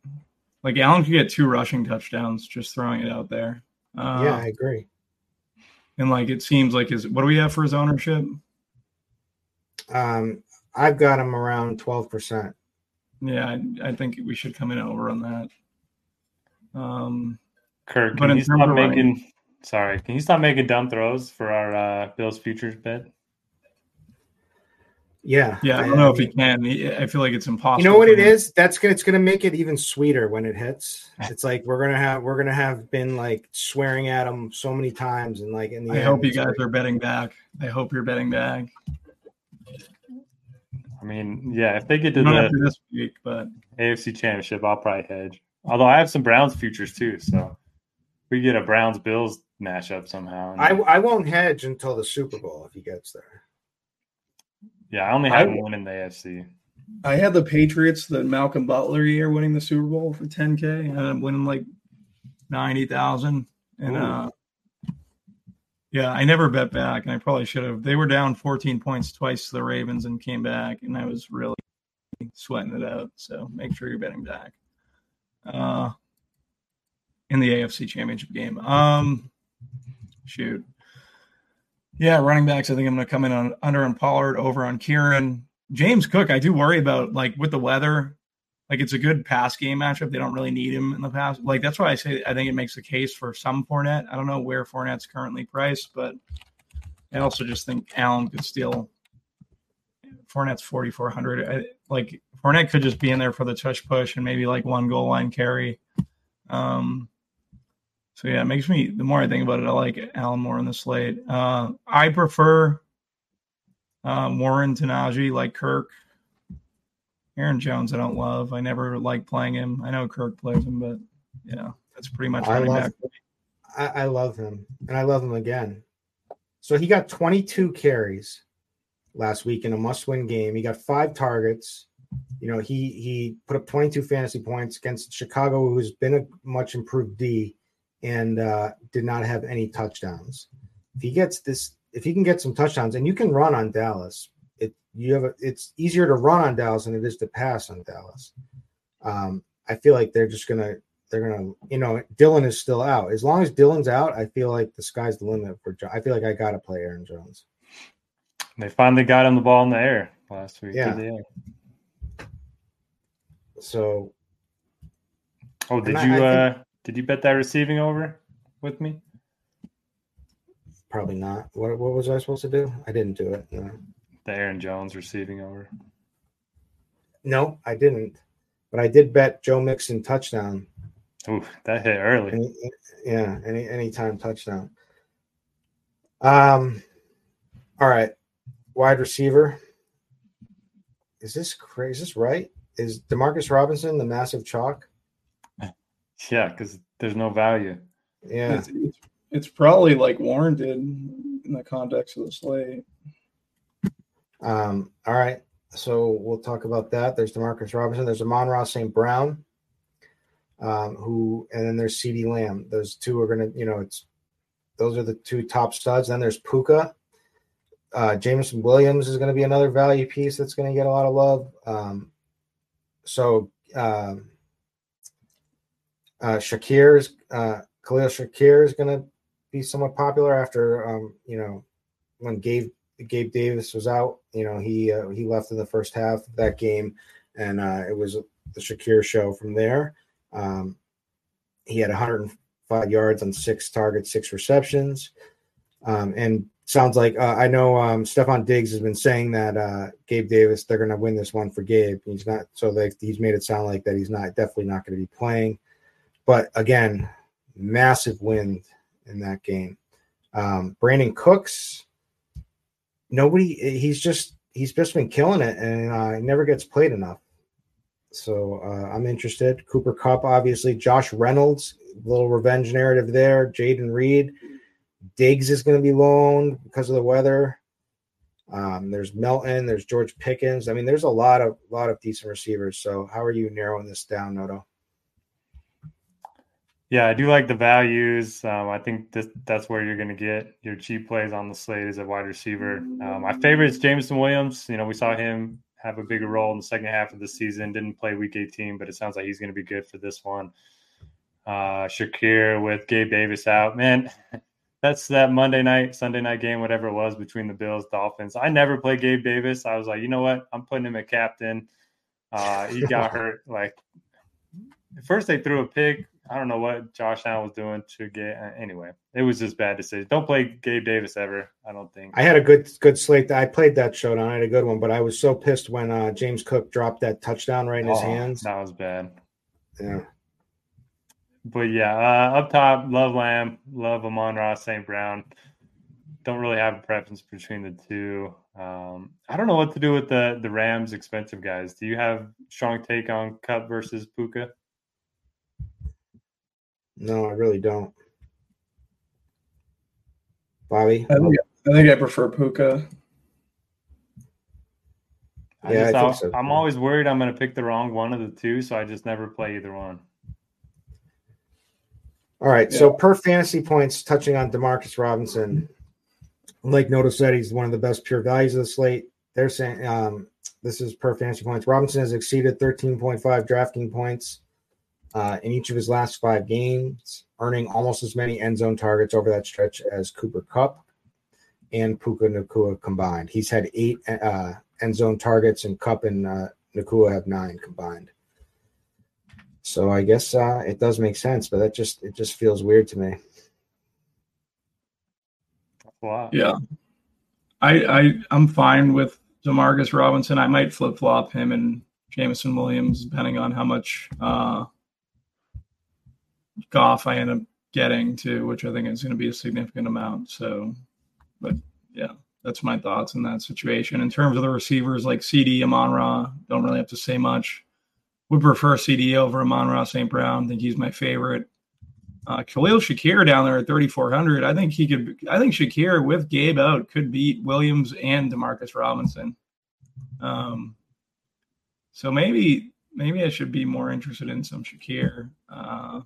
Like Allen could get two rushing touchdowns. Just throwing it out there. Uh, yeah, I agree. And like it seems like his what do we have for his ownership? Um, I've got him around twelve percent. Yeah, I, I, think we should come in over on that. Um, Kirk, can you stop making Sorry, can you stop making dumb throws for our uh, Bills futures bet? Yeah, yeah. I don't know if he can. I feel like it's impossible. You know what it him. is? That's gonna. It's gonna make it even sweeter when it hits. It's like we're gonna have. We're gonna have been like swearing at him so many times, and like in the. I end, hope you guys like, are betting back. I hope you're betting back. I mean, yeah. If they get to the this week, but AFC Championship, I'll probably hedge. Although I have some Browns futures too, so we get a Browns Bills matchup somehow. I, I won't hedge until the Super Bowl if he gets there. Yeah, I only have I, one in the AFC. I had the Patriots, the Malcolm Butler year, winning the Super Bowl for 10K, and I'm winning like 90,000. And, Ooh. uh, yeah, I never bet back, and I probably should have. They were down 14 points twice to the Ravens and came back, and I was really sweating it out. So make sure you're betting back. Uh, in the AFC Championship game. Um, shoot. Yeah, running backs. I think I'm going to come in on under on Pollard, over on Kyren. James Cook, I do worry about like with the weather. Like it's a good pass game matchup. They don't really need him in the pass. Like that's why I say I think it makes the case for some Fournette. I don't know where Fournette's currently priced, but I also just think Allen could steal. Fournette's 4,400. like Fournette could just be in there for the tush push and maybe like one goal line carry. Um, so yeah, it makes me the more I think about it, I like Allen more in the slate. Uh, I prefer uh, Warren to Najee, like Kirk. Aaron Jones, I don't love. I never like playing him. I know Kirk plays him, but yeah, that's pretty much I love, I, I love him, and I love him again. So he got 22 carries last week in a must-win game. He got five targets. You know, he he put up 22 fantasy points against Chicago, who's been a much improved D and uh, did not have any touchdowns. If he gets this, if he can get some touchdowns, and you can run on Dallas, it you have a, it's easier to run on Dallas than it is to pass on Dallas. Um, I feel like they're just gonna they're gonna you know Dylan is still out. As long as Dylan's out, I feel like the sky's the limit for. I feel like I gotta play Aaron Jones. They finally got him the ball in the air last week. Yeah. So. Oh, did you I, I think, uh did you bet that receiving over with me? Probably not. What what was I supposed to do? I didn't do it. No. The Aaron Jones receiving over. No, I didn't. But I did bet Joe Mixon touchdown. Ooh, that hit early. Any, yeah, any anytime touchdown. Um, all right, wide receiver. Is this crazy? Is this right? Is Demarcus Robinson the massive chalk? Yeah, because there's no value. Yeah, it's, it's, it's, probably like warranted in the context of the slate. Um. All right, so we'll talk about that. There's Demarcus Robinson. There's Amon-Ra St. Brown, um, who, and then there's CeeDee Lamb. Those two are gonna, you know, it's those are the two top studs. Then there's Puka. Uh, Jameson Williams is going to be another value piece that's going to get a lot of love. Um, so um, uh, Shakir is uh, Khalil Shakir is going to be somewhat popular after um, you know when Gabe Gabe Davis was out. You know he uh, he left in the first half of that game, and uh, it was the Shakir show from there. Um, he had 105 yards on six targets, six receptions, um, and sounds like uh, I know um, Stefon Diggs has been saying that uh, Gabe Davis they're going to win this one for Gabe. He's not so they, he's made it sound like that he's not definitely not going to be playing. But again, massive win in that game. Um, Brandin Cooks, nobody, he's just, he's just been killing it and uh, never gets played enough. So uh, I'm interested. Cooper Kupp, obviously. Josh Reynolds, little revenge narrative there. Jayden Reed. Diggs is going to be loaned because of the weather. Um, there's Melton. There's George Pickens. I mean, there's a lot of lot of decent receivers. So how are you narrowing this down, Noto? Yeah, I do like the values. Um, I think this, that's where you're going to get your cheap plays on the slate as a wide receiver. Um, my favorite is Jameson Williams. You know, we saw him have a bigger role in the second half of the season. Didn't play Week 18, but it sounds like he's going to be good for this one. Uh, Shakir with Gabe Davis out, man. That's that Monday night, Sunday night game, whatever it was between the Bills, Dolphins. I never played Gabe Davis. I was like, you know what? I'm putting him at captain. Uh, he got *laughs* hurt. Like first, they threw a pick I don't know what Josh Allen was doing to get. Uh, anyway, it was just bad decision. Don't play Gabe Davis ever. I don't think. I had a good good slate. I played that showdown. I had a good one, but I was so pissed when uh, James Cook dropped that touchdown right in his oh, hands. That was bad. Yeah. But yeah, uh, up top, love Lamb, love Amon-Ra St. Brown. Don't really have a preference between the two. Um, I don't know what to do with the the Rams expensive guys. Do you have strong take on Kupp versus Puka? No, I really don't. Bobby? I think I, think I prefer Puka. I yeah, I so. I'm always worried I'm going to pick the wrong one of the two, so I just never play either one. All right. Yeah. So per fantasy points, touching on Demarcus Robinson, like Noto said, he's one of the best pure values of the slate. They're saying um, this is per fantasy points. Robinson has exceeded 13.5 drafting points uh, in each of his last five games, earning almost as many end zone targets over that stretch as Cooper Kupp and Puka Nacua combined. He's had eight uh, end zone targets, and Kupp and uh, Nacua have nine combined. So I guess uh, it does make sense, but that just it just feels weird to me. Wow. Yeah, I I I'm fine with Demarcus Robinson. I might flip flop him and Jameson Williams depending on how much uh, Goff I end up getting to, which I think is going to be a significant amount. So, but yeah, that's my thoughts in that situation. In terms of the receivers like CeeDee, Amon-Ra, don't really have to say much. Would prefer CeeDee over Amon-Ra St. Brown. I think he's my favorite. Uh, Khalil Shakir down there at 3,400. I think he could. I think Shakir with Gabe out could beat Williams and Demarcus Robinson. Um, so maybe maybe I should be more interested in some Shakir. Uh,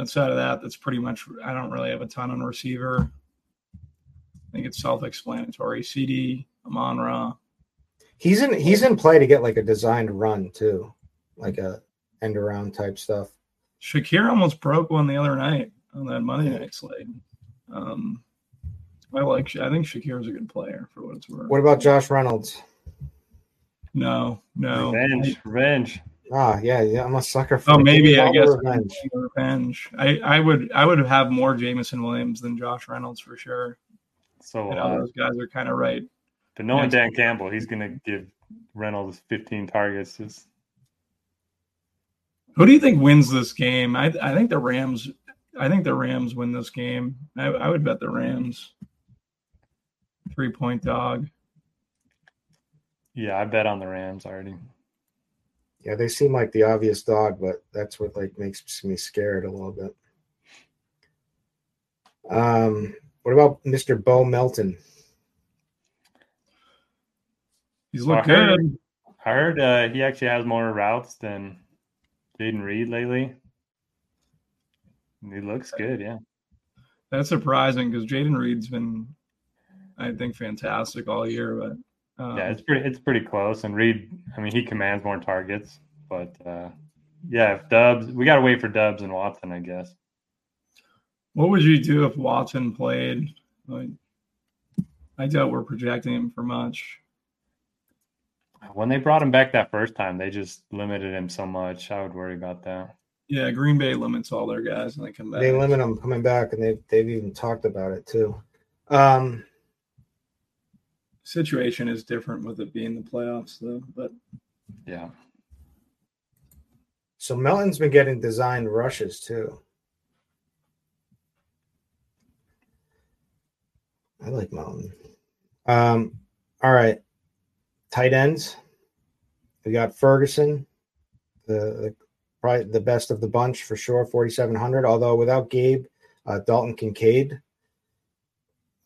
outside of that, that's pretty much. I don't really have a ton on receiver. I think it's self-explanatory. CeeDee Amon Ra. He's in. He's in play to get like a designed run too. like a end around type stuff. Shakir almost broke one the other night on that Monday night slate. Um, I like. I think Shakir's a good player for what it's worth. What about Josh Reynolds? No, no. Revenge, revenge. Ah, yeah, yeah. I'm a sucker for. Oh, Give maybe I guess revenge. revenge. I, I would I would have more Jameson Williams than Josh Reynolds for sure. So, You know, uh, those guys are kind of right. but knowing Next. Dan Campbell, he's going to give Reynolds 15 targets. Just Who do you think wins this game? I I think the Rams. I think the Rams win this game. I, I would bet the Rams. Three point dog. yeah, I bet on the Rams already. Yeah, they seem like the obvious dog, but that's what like makes me scared a little bit. Um, what about Mr. Bo Melton? He's Well, looked I heard- good. I heard uh, he actually has more routes than Jayden Reed lately. He looks good, yeah. That's surprising because Jayden Reed's been, I think, fantastic all year. But um, Yeah, it's pretty it's pretty close. And Reed, I mean, he commands more targets, but uh, yeah, if Dubs, we got to wait for Dubs and Watson, I guess. what would you do if Watson played? Like, I doubt we're projecting him for much. When they brought him back that first time, they just limited him so much. I would worry about that. Yeah, Green Bay limits all their guys and they come back. They limit him coming back, and they've they've even talked about it too. Um, Situation is different with it being the playoffs, though. But Yeah. so Melton's been getting designed rushes too. I like Melton. Um, all right, tight ends. We got Ferguson, the, the probably the best of the bunch for sure, forty seven hundred. Although without Gabe, uh, Dalton Kincaid.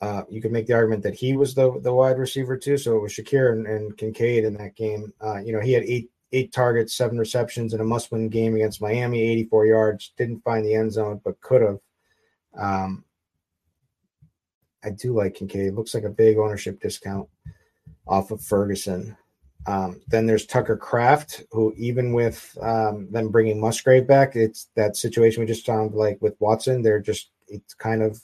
Uh, you could make the argument that he was the the wide receiver too. So it was Shakir and, and Kincaid in that game. Uh, you know, he had eight eight targets, seven receptions in a must win game against Miami, 84 yards. Didn't find the end zone, but could have. Um, I do like Kincaid. Looks like a big ownership discount off of Ferguson. Um, then there's Tucker Kraft, who even with um, them bringing Musgrave back, it's that situation we just found like with Watson. They're just it's kind of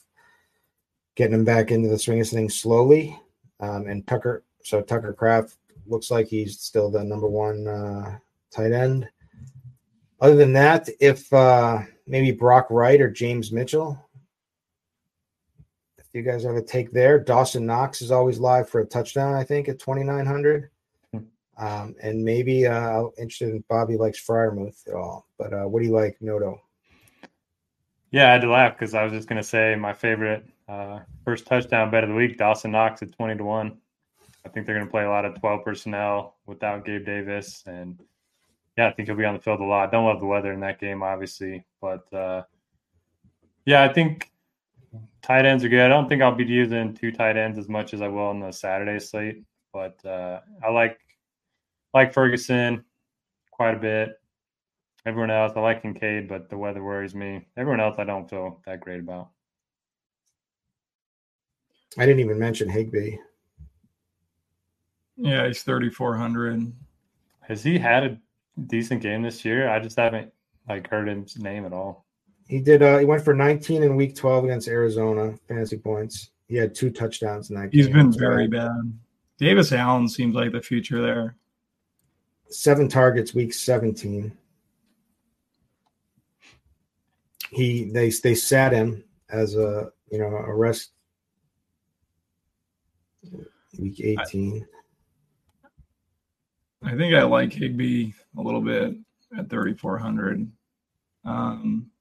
getting him back into the swing of things slowly. Um, and Tucker, so Tucker Kraft looks like he's still the number one uh, tight end. Other than that, if uh, maybe Brock Wright or James Mitchell, if you guys have a take there, Dawson Knox is always live for a touchdown. I think at twenty nine hundred. Um, and maybe uh, interested in Bobby likes Freiermuth at all. But uh, what do you like, Noto? Yeah, I had to laugh because I was just going to say my favorite uh, first touchdown bet of the week, Dawson Knox at 20 to 1. I think they're going to play a lot of 12 personnel without Gabe Davis. And yeah, I think he'll be on the field a lot. Don't love the weather in that game, obviously. But uh, yeah, I think tight ends are good. I don't think I'll be using two tight ends as much as I will on the Saturday slate. But uh, I like like Ferguson quite a bit. Everyone else, I like Kincaid, but the weather worries me. Everyone else, I don't feel that great about. I didn't even mention Higbee. yeah, he's thirty four hundred. Has he had a decent game this year? I just haven't like heard his name at all. He did. Uh, he went for 19 in Week 12 against Arizona, fantasy points. He had two touchdowns in that game. He's been So, very bad. Davis Allen seems like the future there. seven targets, Week 17. He they they sat him as a you know a rest. Week 18. I think I like Higbee a little bit at 3,400. Um,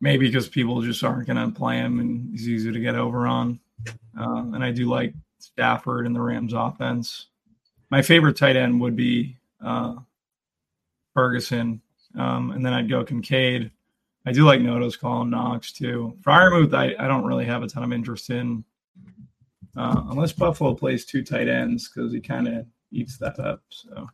maybe because people just aren't going to play him and he's easy to get over on. Uh, and I do like Stafford and the Rams offense. My favorite tight end would be uh, Ferguson. Um, and then I'd go Kincaid. I do like Noto's call him Knox too. Freiermuth, I, I don't really have a ton of interest in, uh, unless Buffalo plays two tight ends because he kind of eats that up. So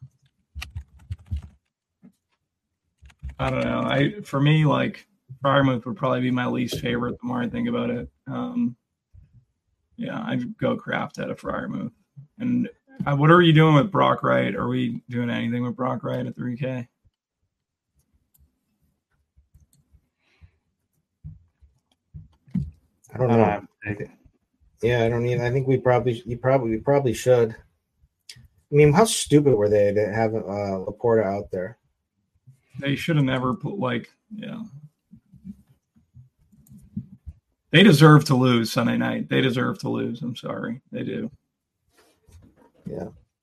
I don't know. I for me, like Freiermuth would probably be my least favorite. The more I think about it, um, yeah, I'd go Kraft out of Freiermuth, and Uh, what are you doing with Brock Wright? Are we doing anything with Brock Wright at 3K? I don't I know. don't have to take it. Yeah, I don't even. I think we probably, you probably, we probably should. I mean, how stupid were they to have uh, LaPorta out there? They should have never put like yeah. They deserve to lose Sunday night. They deserve to lose. I'm sorry. They do.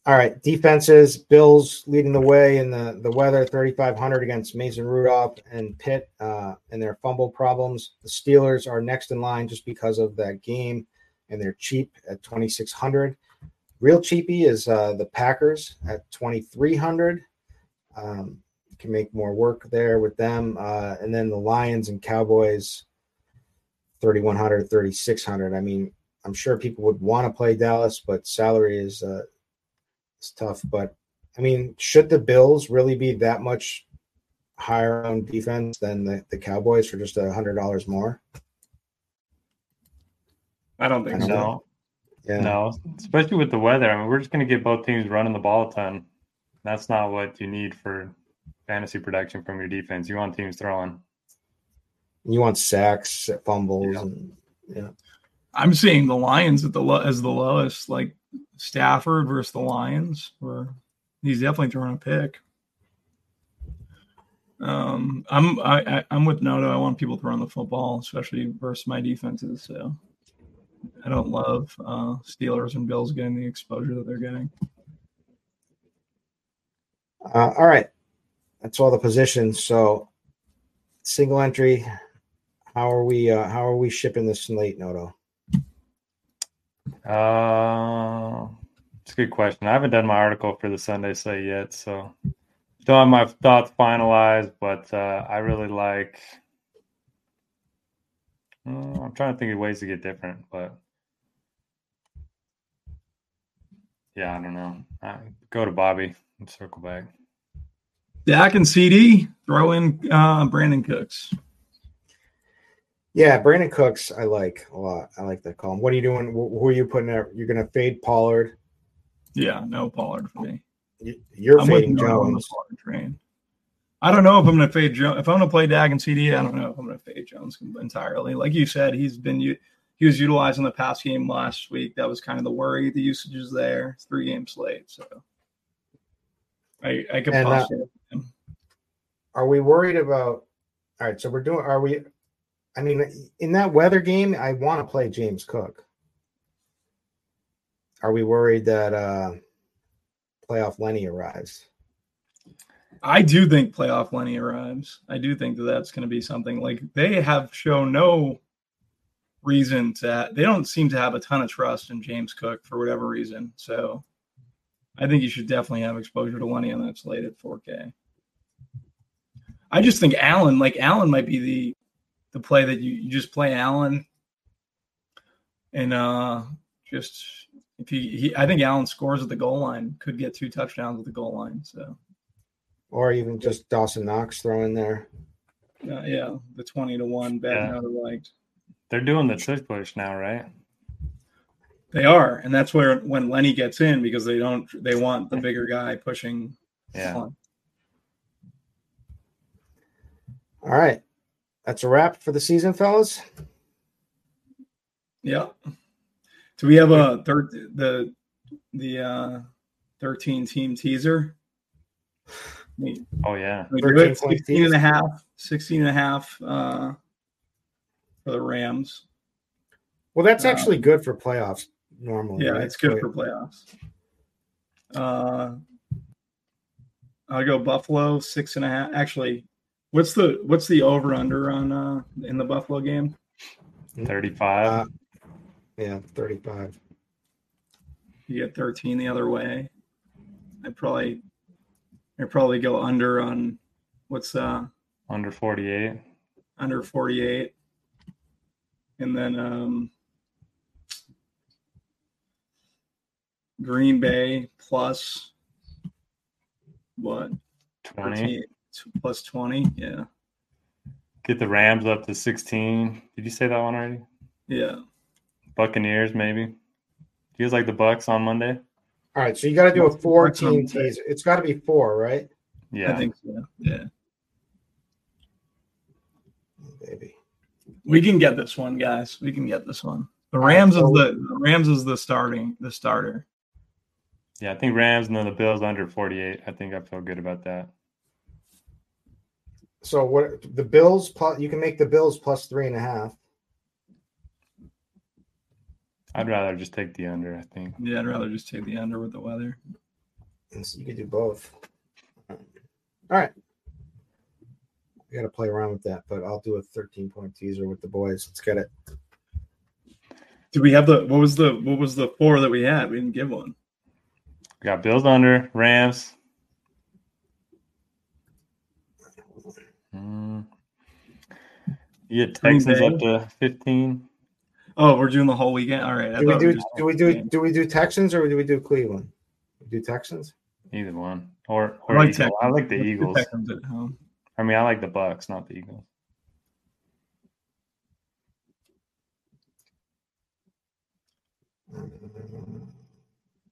All right, defenses. Bills leading the way in the the weather, thirty five hundred against Mason Rudolph and Pitt uh, and their fumble problems. The Steelers are next in line just because of that game, and they're cheap at twenty six hundred. Real cheapy is uh, the Packers at twenty three hundred. Um, you can make more work there with them, uh, and then the Lions and Cowboys, 3100 3600 i mean i'm sure people would want to play dallas but salary is is tough but i mean should the bills really be that much higher on defense than the, the cowboys for just a hundred dollars more I don't think I don't so. No, yeah no, especially with the weather. I mean, we're just going to get both teams running the ball a ton. That's not what you need for fantasy production from your defense. You want teams throwing. you want sacks fumbles Yeah. and yeah I'm seeing the Lions at the lo- as the lowest, like Stafford versus the Lions, where he's definitely throwing a pick. Um, I'm I, I, I'm with Noto. I want people to run the football, especially versus my defenses. So I don't love uh, Steelers and Bills getting the exposure that they're getting. uh, all right that's all the positions so single entry how are we uh how are we shipping this slate noto Uh, it's a good question. I haven't done my article for the Sunday slate yet, so don't have my thoughts finalized. But uh, I really like. Uh, I'm trying to think of ways to get different, but yeah, I don't know. Uh, go to Bobby and circle back. Dak and CeeDee throw in uh, Brandin Cooks. Yeah, Brandin Cooks, I like a lot. I like that call. What are you doing? Who are you putting there? You're going to fade Pollard. Yeah, no Pollard for me. You- You're I'm fading Noto on the Jones. Train. I don't know if I'm going to fade Jones. If I'm going to play Dak and CeeDee, I don't know if I'm going to fade Jones entirely. Like you said, he's been he was utilized in the pass game last week. That was kind of the worry. The usage is there. It's three games late, so I I could And, uh, possibly. Are we worried about? All right, so we're doing. Are we? I mean, in that weather game, I want to play James Cook. Are we worried that uh playoff Lenny arrives? I do think playoff Lenny arrives. I do think that that's going to be something like they have shown no reason to. They don't seem to have a ton of trust in James Cook for whatever reason. So I think you should definitely have exposure to Lenny on that slate at 4K. I just think Allen, like Allen, might be the the play that you, you just play Allen, and uh just if he, he I think Allen scores at the goal line, could get two touchdowns at the goal line. So. Or even just Dawson Knox throwing there? Uh, yeah, the twenty to one bet Yeah. now they're liked. They're doing the tush push now, right? They are, and that's where when Lenny gets in because they don't they want the bigger guy pushing. Yeah. on. All right, that's a wrap for the season, fellas. Yeah. Do we have a third the the uh thirteen team teaser? Oh yeah. we 13 point 16 and a half, 16 and a half uh for the Rams. Well, that's Uh, actually good for playoffs normally. Yeah, right? it's good So- for playoffs. Uh, I'll go Buffalo six and a half. Actually, what's the what's the over under on uh in the Buffalo game? 35. Uh, yeah, thirty-five. You get thirteen the other way. I probably I probably go under on what's uh under 48. under forty eight, and then um Green Bay plus what 20. 13, plus 20 yeah Get the Rams up to 16. Did you say that one already? yeah Buccaneers, maybe. Do you guys like the Bucks on Monday? All right, so you got to do a four That's what I'm team teaser. It's got to be four, right? Yeah. I think so. Yeah. Baby. We can get this one, guys. We can get this one. The Rams is the, the Rams is the starting the starter. Yeah, I think Rams and then the Bills under 48. I think I feel good about that. So what the Bills plus you can make the Bills plus three and a half. I'd rather just take the under, I think. Yeah, I'd rather just take the under with the weather. And so you could do both. All right. I got to play around with that, but I'll do a 13 point teaser with the boys. Let's get it. Did we have the what was the what was the four that we had? We didn't give one. We got Bills under, Rams. Mm. You get Green Texans Bay. up to 15. Oh, we're doing the whole weekend. All right. I Do we do just- do we do do we do Texans or do we do Cleveland? We do Texans? Either one. Or, I like Eagles. Texans. I like the Let's Eagles. Texans at home. I mean, I like the Bucks, not the Eagles.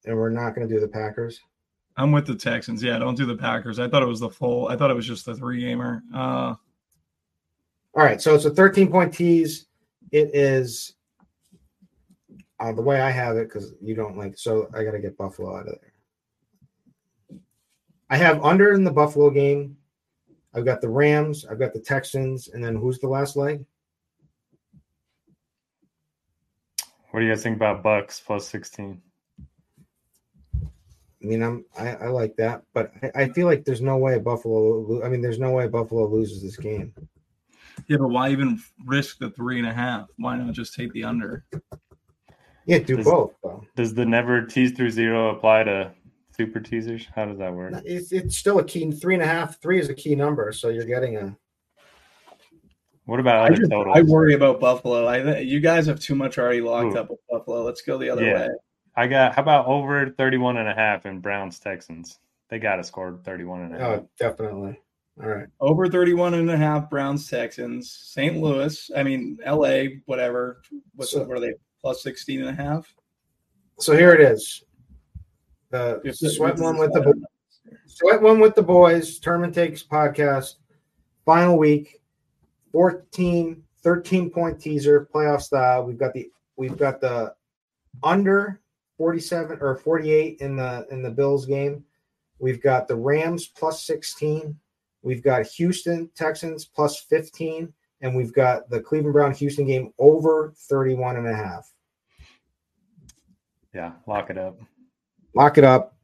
And we're not going to do the Packers. I'm with the Texans. Yeah, don't do the Packers. I thought it was the full. I thought it was just the three gamer. Uh, All right, so it's a 13 point tease. It is uh, the way I have it because you don't like. So I got to get Buffalo out of there. I have under in the Buffalo game. I've got the Rams. I've got the Texans, and then who's the last leg? What do you guys think about Bucks plus 16? I mean, I'm I, I like that, but I, I feel like there's no way Buffalo. I mean, there's no way Buffalo loses this game. yeah, but why even risk the three and a half? Why not just take the under? Yeah, do Does- both though. Does the never tease through zero apply to super teasers? How does that work? It's, it's still a key three and a half. Three is a key number, so you're getting a. What about I, other just, totals? I worry about Buffalo. I thi- you guys have too much already locked Ooh. up with Buffalo. Let's go the other Yeah. way. I got how about over 31 and a half in Browns Texans? They got to score 31 and a oh, half. Oh, definitely. All right. Over 31 and a half Browns Texans. St. Louis, I mean LA, whatever. What's So- what are they? Plus 16 and a half? So here it is. The If sweat one with the bo- sweat one with the boys. Tournament takes podcast. Final week. 14, 13 point teaser playoff style. We've got the we've got the under 47 or 48 in the in the Bills game. We've got the Rams plus 16. We've got Houston Texans plus 15 and we've got the Cleveland Brown Houston game over 31 and a half. Yeah, lock it up. Lock it up.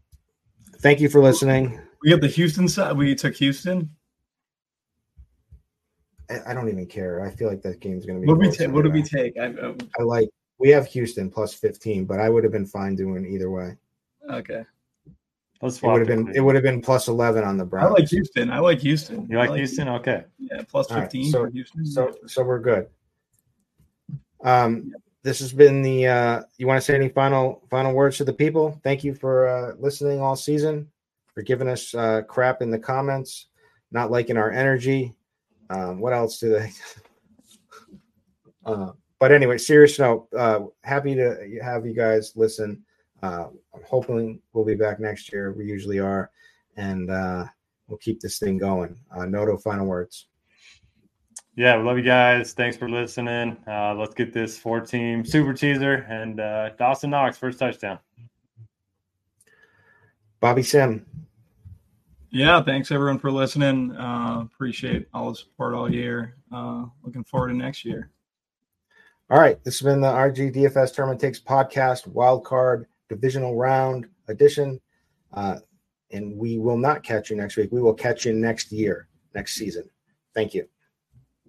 Thank you for listening. We have the Houston side. We took Houston. I, I don't even care. I feel like that game's going to be. What do we close take? What did we take? I, uh, I like. We have Houston plus 15, but I would have been fine doing either way. okay. Let's It would have been. It would have been plus 11 on the Browns. I like Houston. I like Houston. You I like Houston? Okay. Yeah, plus All right, 15 so- for Houston. So, so we're good. Um, this has been the. Uh, you want to say any final final words to the people? Thank you for uh, listening all season, for giving us uh, crap in the comments, not liking our energy. Um, what else do they? *laughs* uh, but anyway, serious note. Uh, happy to have you guys listen. Uh, I'm hoping we'll be back next year. We usually are, and uh, we'll keep this thing going. Uh, Noto, final words. Yeah, we love you guys. Thanks for listening. Uh, let's get this four team super teaser and uh, Dawson Knox first touchdown. Bobby Sim. yeah, thanks everyone for listening. Uh, appreciate all the support all year. Uh, looking forward to next year. All right, this has been the RG DFS Tournament Takes podcast wild card divisional round edition, uh, and we will not catch you next week. We will catch you next year, next season. Thank you.